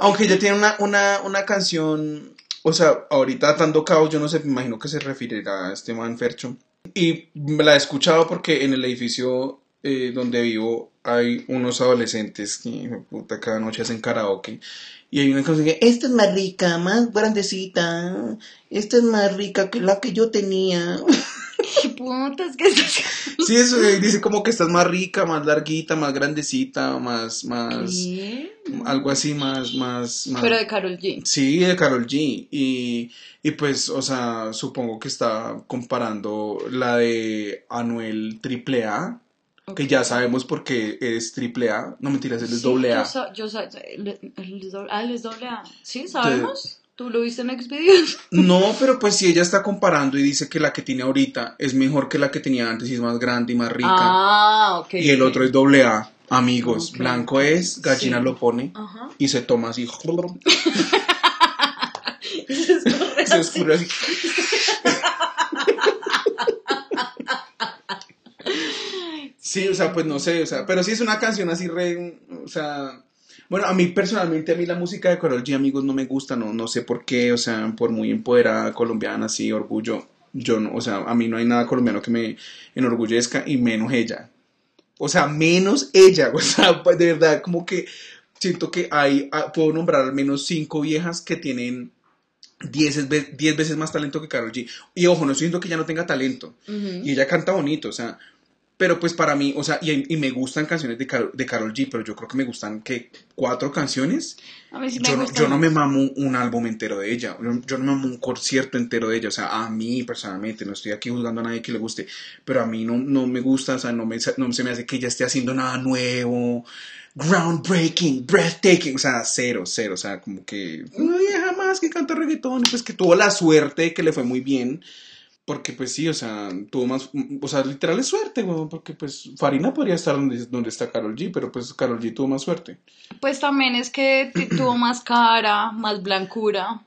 S4: Aunque ella tiene una, una, una canción, o sea, ahorita dando caos, yo no sé, me imagino que se referirá a este man Fercho. Y me la he escuchado porque en el edificio eh, donde vivo hay unos adolescentes que, puta, cada noche hacen karaoke. Y hay una canción que, esta es más rica, más grandecita, esta es más rica que la que yo tenía.
S5: ¿Qué putas que estás
S4: Sí, eso eh, dice como que estás más rica, más larguita, más grandecita, más, más,
S5: ¿Qué?
S4: algo así, más, más, más.
S5: Pero de Carol G.
S4: Sí, de Carol G. Y, y pues, o sea, supongo que está comparando la de Anuel AAA, que ya sabemos por qué es AAA. No mentiras, él es
S5: Sí,
S4: doble A.
S5: Yo, sa- yo él- él es doble- ah, él es doble A. Sí, sabemos. ¿Tú lo viste en Xvideos?
S4: No, pero pues si ella está comparando y dice que la que tiene ahorita es mejor que la que tenía antes y es más grande y más rica.
S5: Ah, ok.
S4: y el otro es doble A. Amigos, blanco es, gallina
S5: Sí.
S4: lo pone
S5: Ajá.
S4: y se toma así. Se oscurece así. Sí, o sea, pues no sé, o sea, pero sí es una canción así re, o sea, bueno, a mí personalmente, a mí la música de Karol G, amigos, no me gusta, no, no sé por qué, o sea, por muy empoderada colombiana, así, orgullo, yo no, o sea, a mí no hay nada colombiano que me enorgullezca y menos ella. O sea, menos ella, o sea, pues, de verdad, como que siento que hay, ah, puedo nombrar al menos cinco viejas que tienen 10 ve- 10 veces más talento que Karol G. Y ojo, no estoy diciendo que ella no tenga talento. Y ella canta bonito, o sea, Pero pues para mí, o sea, y, y me gustan canciones de, Karol, de Karol G, pero yo creo que me gustan, que ¿Cuatro canciones?
S5: A mí sí me
S4: Yo no, yo no me mamo un álbum entero de ella, yo, yo no me mamo un concierto entero de ella, o sea, a mí personalmente, no estoy aquí juzgando a nadie que le guste, pero a mí no, no me gusta, o sea, no, me, no se me hace que ella esté haciendo nada nuevo, groundbreaking, breathtaking, o sea, cero, cero, o sea, como que una vieja más que canta reggaetón, y pues que tuvo la suerte de que le fue muy bien, porque pues sí, o sea, tuvo más, o sea, literal es suerte, weón, porque pues Farina podría estar donde, donde está Carol G, pero pues Carol G tuvo más suerte.
S5: Pues también es que tuvo más cara, más blancura.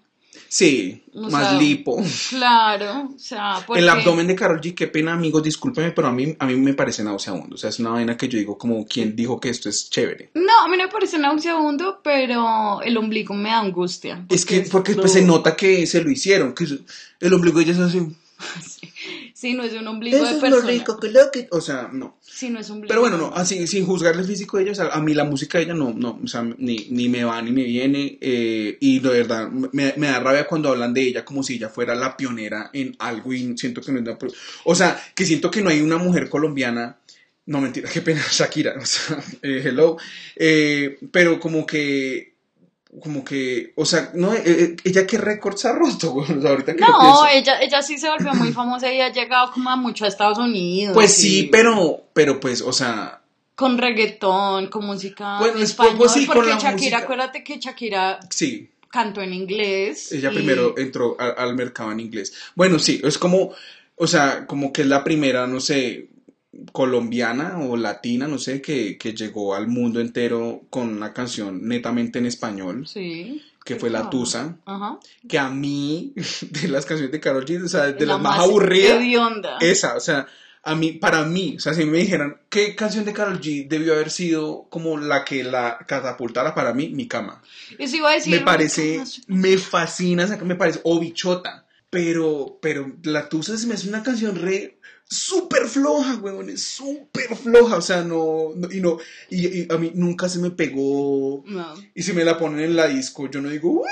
S4: Sí,
S5: O
S4: más
S5: sea,
S4: lipo.
S5: Claro, o sea, porque...
S4: El abdomen de Carol G, qué pena, amigos, discúlpeme, pero a mí, a mí me parece nauseabundo. O sea, es una vaina que yo digo como, ¿quién dijo que esto es chévere?
S5: No, a mí no me parece nauseabundo, pero el ombligo me da angustia.
S4: Es que, porque pues, se nota que se lo hicieron, que el ombligo ella es así.
S5: Sí, no es un ombligo
S4: Eso
S5: de
S4: es lo
S5: persona.
S4: rico que lo que... O sea, no.
S5: Sí, no es un ombligo.
S4: Pero bueno, no, así, sin juzgar el físico de ella, o sea, a mí la música de ella no, no, o sea, ni, ni me va ni me viene, eh, y de verdad, me, me da rabia cuando hablan de ella como si ella fuera la pionera en algo y siento que no es pro- o sea, que siento que no hay una mujer colombiana, no mentira, qué pena, Shakira, o sea, eh, hello, eh, pero como que, como que, o sea, no, eh, eh, ella qué récords ha roto, güey, o sea, ahorita que
S5: No, ella, ella sí se volvió muy famosa y ha llegado como a mucho a Estados Unidos.
S4: Pues
S5: y
S4: sí, pero, pero pues, o sea,
S5: Con reggaetón, con música
S4: Bueno,
S5: en
S4: es-
S5: español,
S4: sí,
S5: porque Shakira,
S4: música.
S5: acuérdate que Shakira
S4: sí,
S5: cantó en inglés.
S4: Ella
S5: y-
S4: primero entró a- al mercado en inglés. Bueno, sí, es como, o sea, como que es la primera, no sé, colombiana o latina, no sé, que, que llegó al mundo entero con una canción netamente en español,
S5: Sí.
S4: que fue La. Tusa,
S5: Ajá.
S4: que a mí, de las canciones de Karol G, o sea, de
S5: La
S4: las más aburridas,
S5: hedionda.
S4: esa, o sea, a mí, para mí, o sea, si me dijeran, ¿qué canción de Karol G debió haber sido como la que la catapultara para mí? Mi cama.
S5: Eso iba a decir.
S4: me parece, me fascina, me parece, o bichota, pero, pero La Tusa se me hace una canción re súper floja, weón, es súper floja, o sea, no, no- y no, y, y a mí nunca se me pegó,
S5: No.
S4: y si me la ponen en la disco, yo no digo, "Uah",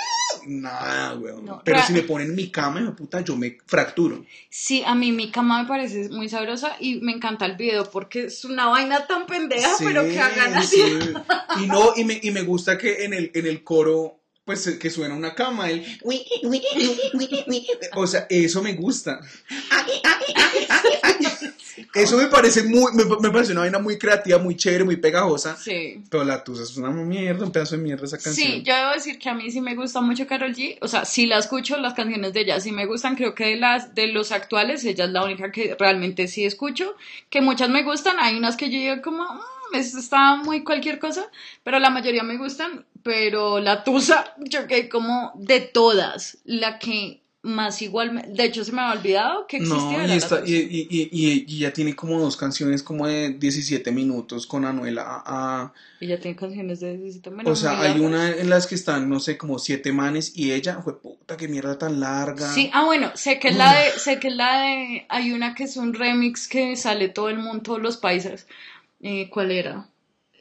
S4: nada, weón,
S5: No,
S4: pero si me ponen en mi cama, hijo puta, yo me fracturo.
S5: Sí, a mí mi cama me parece muy sabrosa y me encanta el video porque es una vaina tan pendeja,
S4: Sí,
S5: pero que hagan así.
S4: sí. Y no, y me, y me gusta que en el, en el coro, pues que suena una cama, el o sea, eso me gusta. Eso me parece muy, me, me parece una vaina muy creativa, muy chévere, muy pegajosa.
S5: Sí.
S4: Pero la tusa es una mierda, un pedazo de mierda esa canción.
S5: Sí, yo debo decir que a mí sí me gusta mucho Karol G. O sea, sí la escucho, las canciones de ella sí me gustan. Creo que de las de los actuales, ella es la única que realmente sí escucho. Que muchas me gustan. Hay unas que yo digo como, "Mm, esto está muy cualquier cosa. Pero la mayoría me gustan. Pero la Tusa, yo que como de todas, la que más igual. De hecho, se me había olvidado que existía.
S4: No, y, esta, y, y, y, y- y ya tiene como dos canciones como de 17 minutos con Anuela. ah, ah.
S5: Ella tiene canciones de Necesito
S4: o sea, hay una en las que están, no sé, como siete manes y ella, fue puta, qué mierda tan larga.
S5: Sí, ah, bueno, sé que es la de, sé que es la de, hay una que es un remix que sale todo el mundo, todos los países. Eh, ¿Cuál era?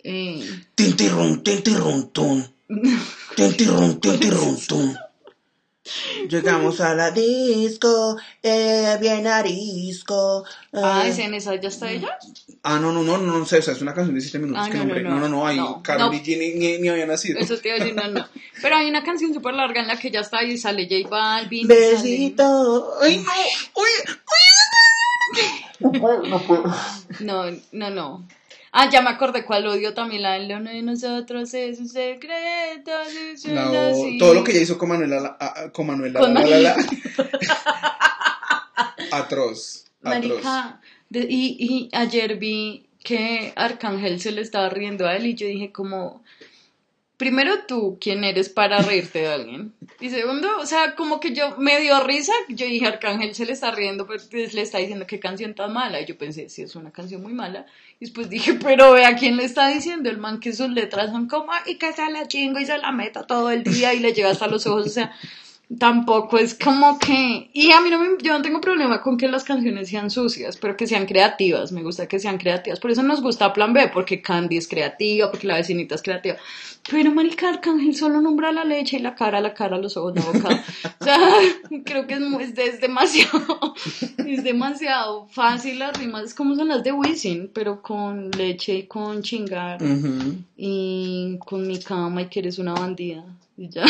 S5: Eh.
S4: Tintirrón, tintirrontón. Llegamos a la disco, eh, bien arisco. eh.
S5: ah, ¿es en esa ya está ella?
S4: Ah, no, no, no, no, no sé, o sea, es una canción de 7 minutos.
S5: Ah,
S4: que
S5: no,
S4: nombre-
S5: no,
S4: no,
S5: no.
S4: no, no, ahí
S5: No,
S4: Karol
S5: no.
S4: Ni, ni, ni había nacido.
S5: Eso te iba a decir, no, no. Pero hay una canción súper larga en la que ya está y sale J Balvin. y sale-
S4: Besito. Ay, oye,
S5: No, no, no. Ah, ya me acordé cuál odio también, la de lo de nosotros es un secreto. es
S4: No,
S5: así.
S4: todo lo que ella hizo con Manuela, la- ah, ah, con Manuela,
S5: Con
S4: la, la, la, la. atroz, atroz.
S5: Marica, de- y, y ayer vi que Arcángel se le estaba riendo a él y yo dije como, primero tú, ¿quién eres para reírte de alguien? Y segundo, o sea, como que yo me dio risa, yo dije Arcángel se le está riendo, pues le está diciendo qué canción tan mala. Y yo pensé, sí, es una canción muy mala. Y después dije, pero ve a quién le está diciendo el man que sus letras son como, y que se la chingo y se la meta todo el día y le llega hasta los ojos, o sea... tampoco es como que y a mí no me, yo no tengo problema con que las canciones sean sucias pero que sean creativas me gusta que sean creativas por eso nos gusta Plan B porque Candy es creativa porque la vecinita es creativa. Pero marica Arcángel solo nombra la leche y la cara la cara los ojos la boca. O sea creo que es, es, es demasiado es demasiado fácil las rimas es como son las de Wisin pero con leche y con chingar y con mi cama y que eres una bandida y ya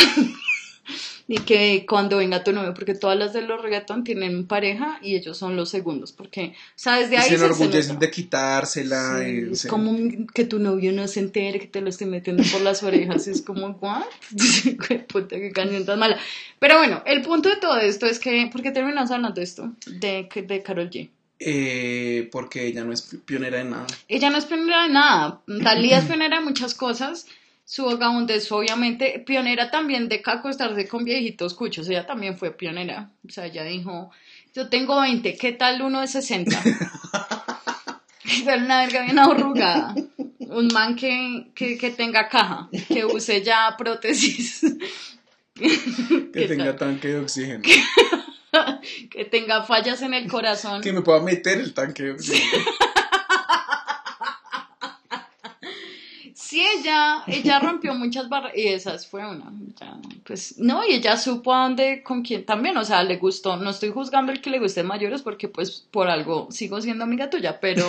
S5: y que cuando venga tu novio porque todas las de los reggaeton tienen pareja y ellos son los segundos porque o sea desde
S4: Y
S5: ahí
S4: se
S5: se- se
S4: enorgullecen
S5: nota.
S4: de quitársela.
S5: Sí, es
S4: se-
S5: como que tu novio no se entere que te lo esté metiendo por las orejas es como what Qué puta qué canción tan mala pero bueno el punto de todo esto es que ¿por qué terminamos hablando de esto? de, de Carol G
S4: Eh, porque ella no es pionera de nada.
S5: Ella no es pionera de nada. Talía es pionera de muchas cosas. Su vagabundez, obviamente, pionera también de acostarse con viejitos cuchos. Ella también fue pionera. O sea, ella dijo, yo tengo 20, ¿qué tal uno de 60? Ser una verga bien arrugada. Un man que, que, que tenga caja, que use ya prótesis.
S4: Que
S5: ¿Qué
S4: tenga
S5: tal?
S4: tanque de oxígeno.
S5: que tenga fallas en el corazón.
S4: Que me pueda meter el tanque de oxígeno.
S5: Sí, ella, ella rompió muchas barreras y esas fue una. ya, pues no, y ella supo a dónde, con quién también, o sea, le gustó. No estoy juzgando el que le guste mayores porque pues por algo sigo siendo amiga tuya, pero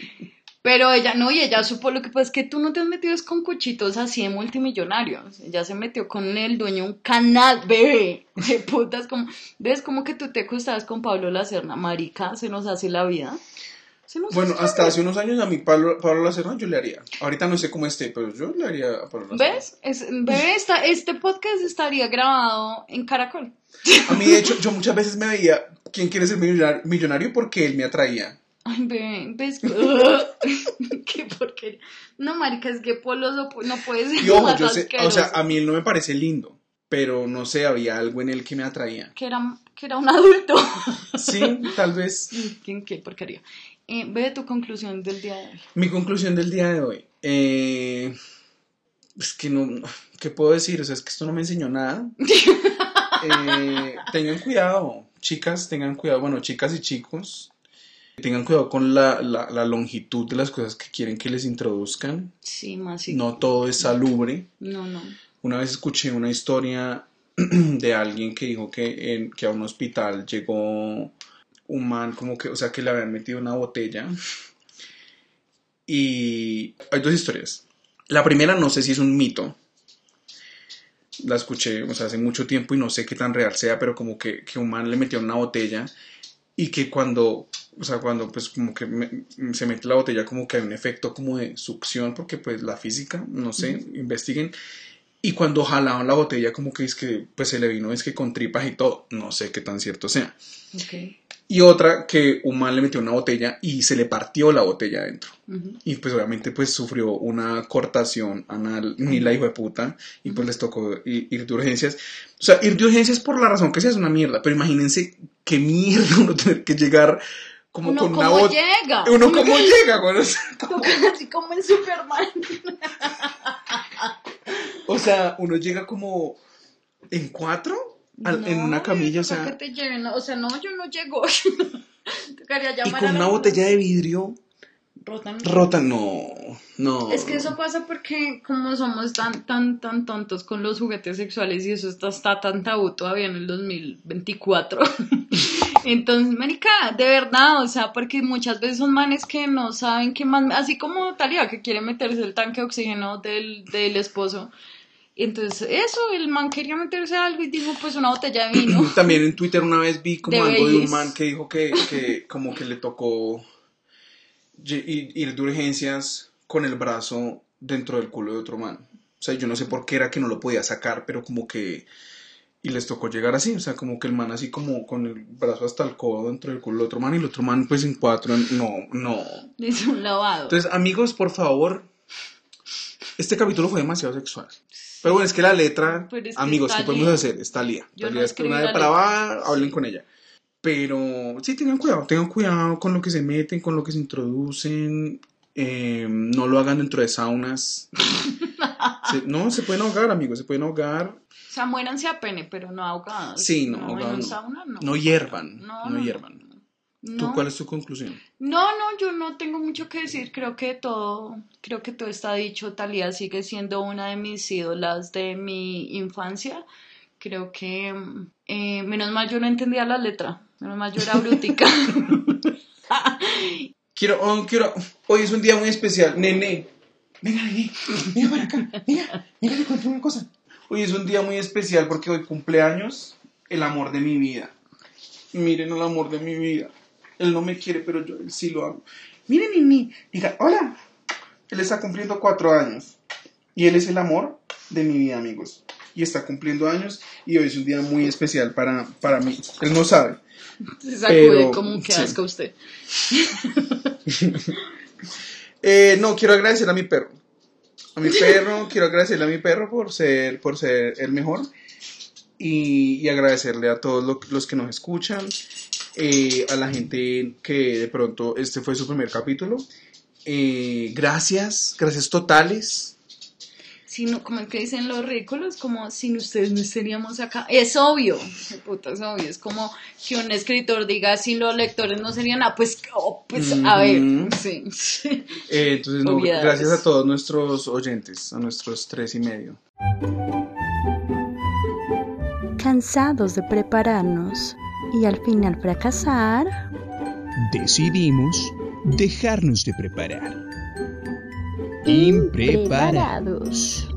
S5: pero ella no, y ella supo lo que pasa es que tú no te has metido es con cuchitos así de multimillonarios. Ella se metió con el dueño de un canal, bebé, de putas, como, ves como que tú te acostabas con Pablo Lacerna, marica, se nos hace la vida.
S4: Bueno, hasta hace unos años a mi Pablo, Pablo yo le haría. Ahorita no sé cómo esté, pero yo le haría a Pablo Lacerna.
S5: ¿Ves? Es, bebé, esta- este podcast estaría grabado en Caracol.
S4: A mí, de hecho, yo muchas veces me veía quién quiere ser millonario, porque él me atraía.
S5: Ay, bebé, ¿ves? Qué porquería. No, marica, es que Polo no pu- no puede ser
S4: Y ojo,
S5: más
S4: yo sé, o sea, a mí él no me parece lindo, pero no sé, había algo en él que me atraía.
S5: que, era, que era un adulto.
S4: Sí, tal vez.
S5: ¿Quién qué porquería? Eh, ve tu conclusión del día de hoy.
S4: Mi conclusión del día de hoy. eh, es que no. ¿Qué puedo decir? O sea, es que esto no me enseñó nada. Eh, tengan cuidado, chicas, tengan cuidado. Bueno, chicas y chicos. Tengan cuidado con la, la- la longitud de las cosas que quieren que les introduzcan.
S5: Sí, más sí.
S4: No todo es salubre.
S5: No, no.
S4: Una vez escuché una historia de alguien que dijo que, en- que a un hospital llegó un man como que, o sea, que le habían metido una botella. Y hay dos historias. La primera no sé si es un mito. La escuché, o sea, hace mucho tiempo y no sé qué tan real sea, pero como que, que un man le metió una botella y que cuando, o sea, cuando pues como que me- se mete la botella como que hay un efecto como de succión, porque pues la física, no sé, investiguen. Y cuando jalaban la botella como que es que pues se le vino es que con tripas y todo, no sé qué tan cierto sea. Y otra que un man le metió una botella y se le partió la botella adentro. Y pues obviamente pues sufrió una cortación anal, ni la hijo de puta, y pues les tocó ir de urgencias. O sea, ir de urgencias por la razón que sea es una mierda, pero imagínense qué mierda uno tener que llegar como
S5: Uno
S4: con una
S5: cómo llega.
S4: Uno cómo llega, güey. O sea,
S5: Así como en Superman.
S4: O sea, uno llega como en cuatro, al- en una camilla, o sea,
S5: que te lleven, o sea, no, yo no llego.
S4: Y con una botella de vidrio
S5: Rota, ¿no?
S4: rota, no, no.
S5: Es que eso pasa porque como somos tan, tan, tan tontos con los juguetes sexuales y eso está, está tan tabú todavía en el 2024. Entonces, marica, de verdad, o sea, porque muchas veces son manes que no saben qué más, así como Talia, que quiere meterse el tanque de oxígeno del, del esposo. Entonces, eso, el man quería meterse algo y dijo, pues una botella de vino.
S4: También en Twitter una vez vi como
S5: De
S4: algo de un man que dijo que, que como que le tocó ir de urgencias con el brazo dentro del culo de otro man. O sea, yo no sé por qué era que no lo podía sacar, pero como que... Y les tocó llegar así, o sea, como que el man así como con el brazo hasta el codo dentro del culo del otro man y el otro man pues en cuatro, no, no.
S5: Es un lavado.
S4: Entonces, amigos, por favor, este capítulo fue demasiado sexual. Pero bueno, es que la letra,
S5: es que
S4: amigos, ¿qué podemos hacer? Está lía.
S5: Yo
S4: Está
S5: no
S4: es una depravada, hablen con ella. Pero sí, tengan cuidado, tengan cuidado con lo que se meten, con lo que se introducen. eh, no lo hagan dentro de saunas. Se- no, se pueden ahogar, amigos, se pueden ahogar.
S5: sea, muéranse a pene, pero no ahogados.
S4: Sí, no, ahogados no.
S5: sauna, no.
S4: No hiervan,
S5: no,
S4: hiervan. ¿Tú
S5: No.
S4: cuál es tu conclusión?
S5: No, no, yo no tengo mucho que decir. Creo que todo, creo que todo está dicho. Talía sigue siendo una de mis ídolas de mi infancia. Creo que eh, menos mal yo no entendía la letra. Menos mal yo era brutica.
S4: Quiero, oh, quiero, hoy es un día muy especial, nene. Venga, nene, venga para acá, venga, venga, te cuento una cosa. Hoy es un día muy especial porque hoy cumpleaños el amor de mi vida. Miren el amor de mi vida. Él no me quiere, pero yo él sí lo amo. Miren, nene, diga, hola. Él está cumpliendo cuatro años y él es el amor de mi vida, amigos. Y está cumpliendo años y hoy es un día muy especial para, para mí. Él no sabe.
S5: Se sacude
S4: Pero,
S5: como que
S4: sí.
S5: asco usted.
S4: Eh, no, quiero agradecer a mi perro. A mi perro, quiero agradecerle a mi perro por ser, por ser el mejor. Y, y agradecerle a todos lo- los que nos escuchan, eh, a la gente que de pronto este fue su primer capítulo. Eh, gracias, gracias totales.
S5: Si no, como el que dicen los ridículos, como sin ustedes no estaríamos acá. Es obvio, puta, es obvio. Es como que un escritor diga sin los lectores no serían nada. Pues, oh, pues a ver, sí.
S4: Eh, entonces, no, gracias a todos nuestros oyentes, a nuestros tres y medio.
S1: Cansados de prepararnos y al final fracasar,
S2: Decidimos dejarnos de preparar.
S1: Impreparados.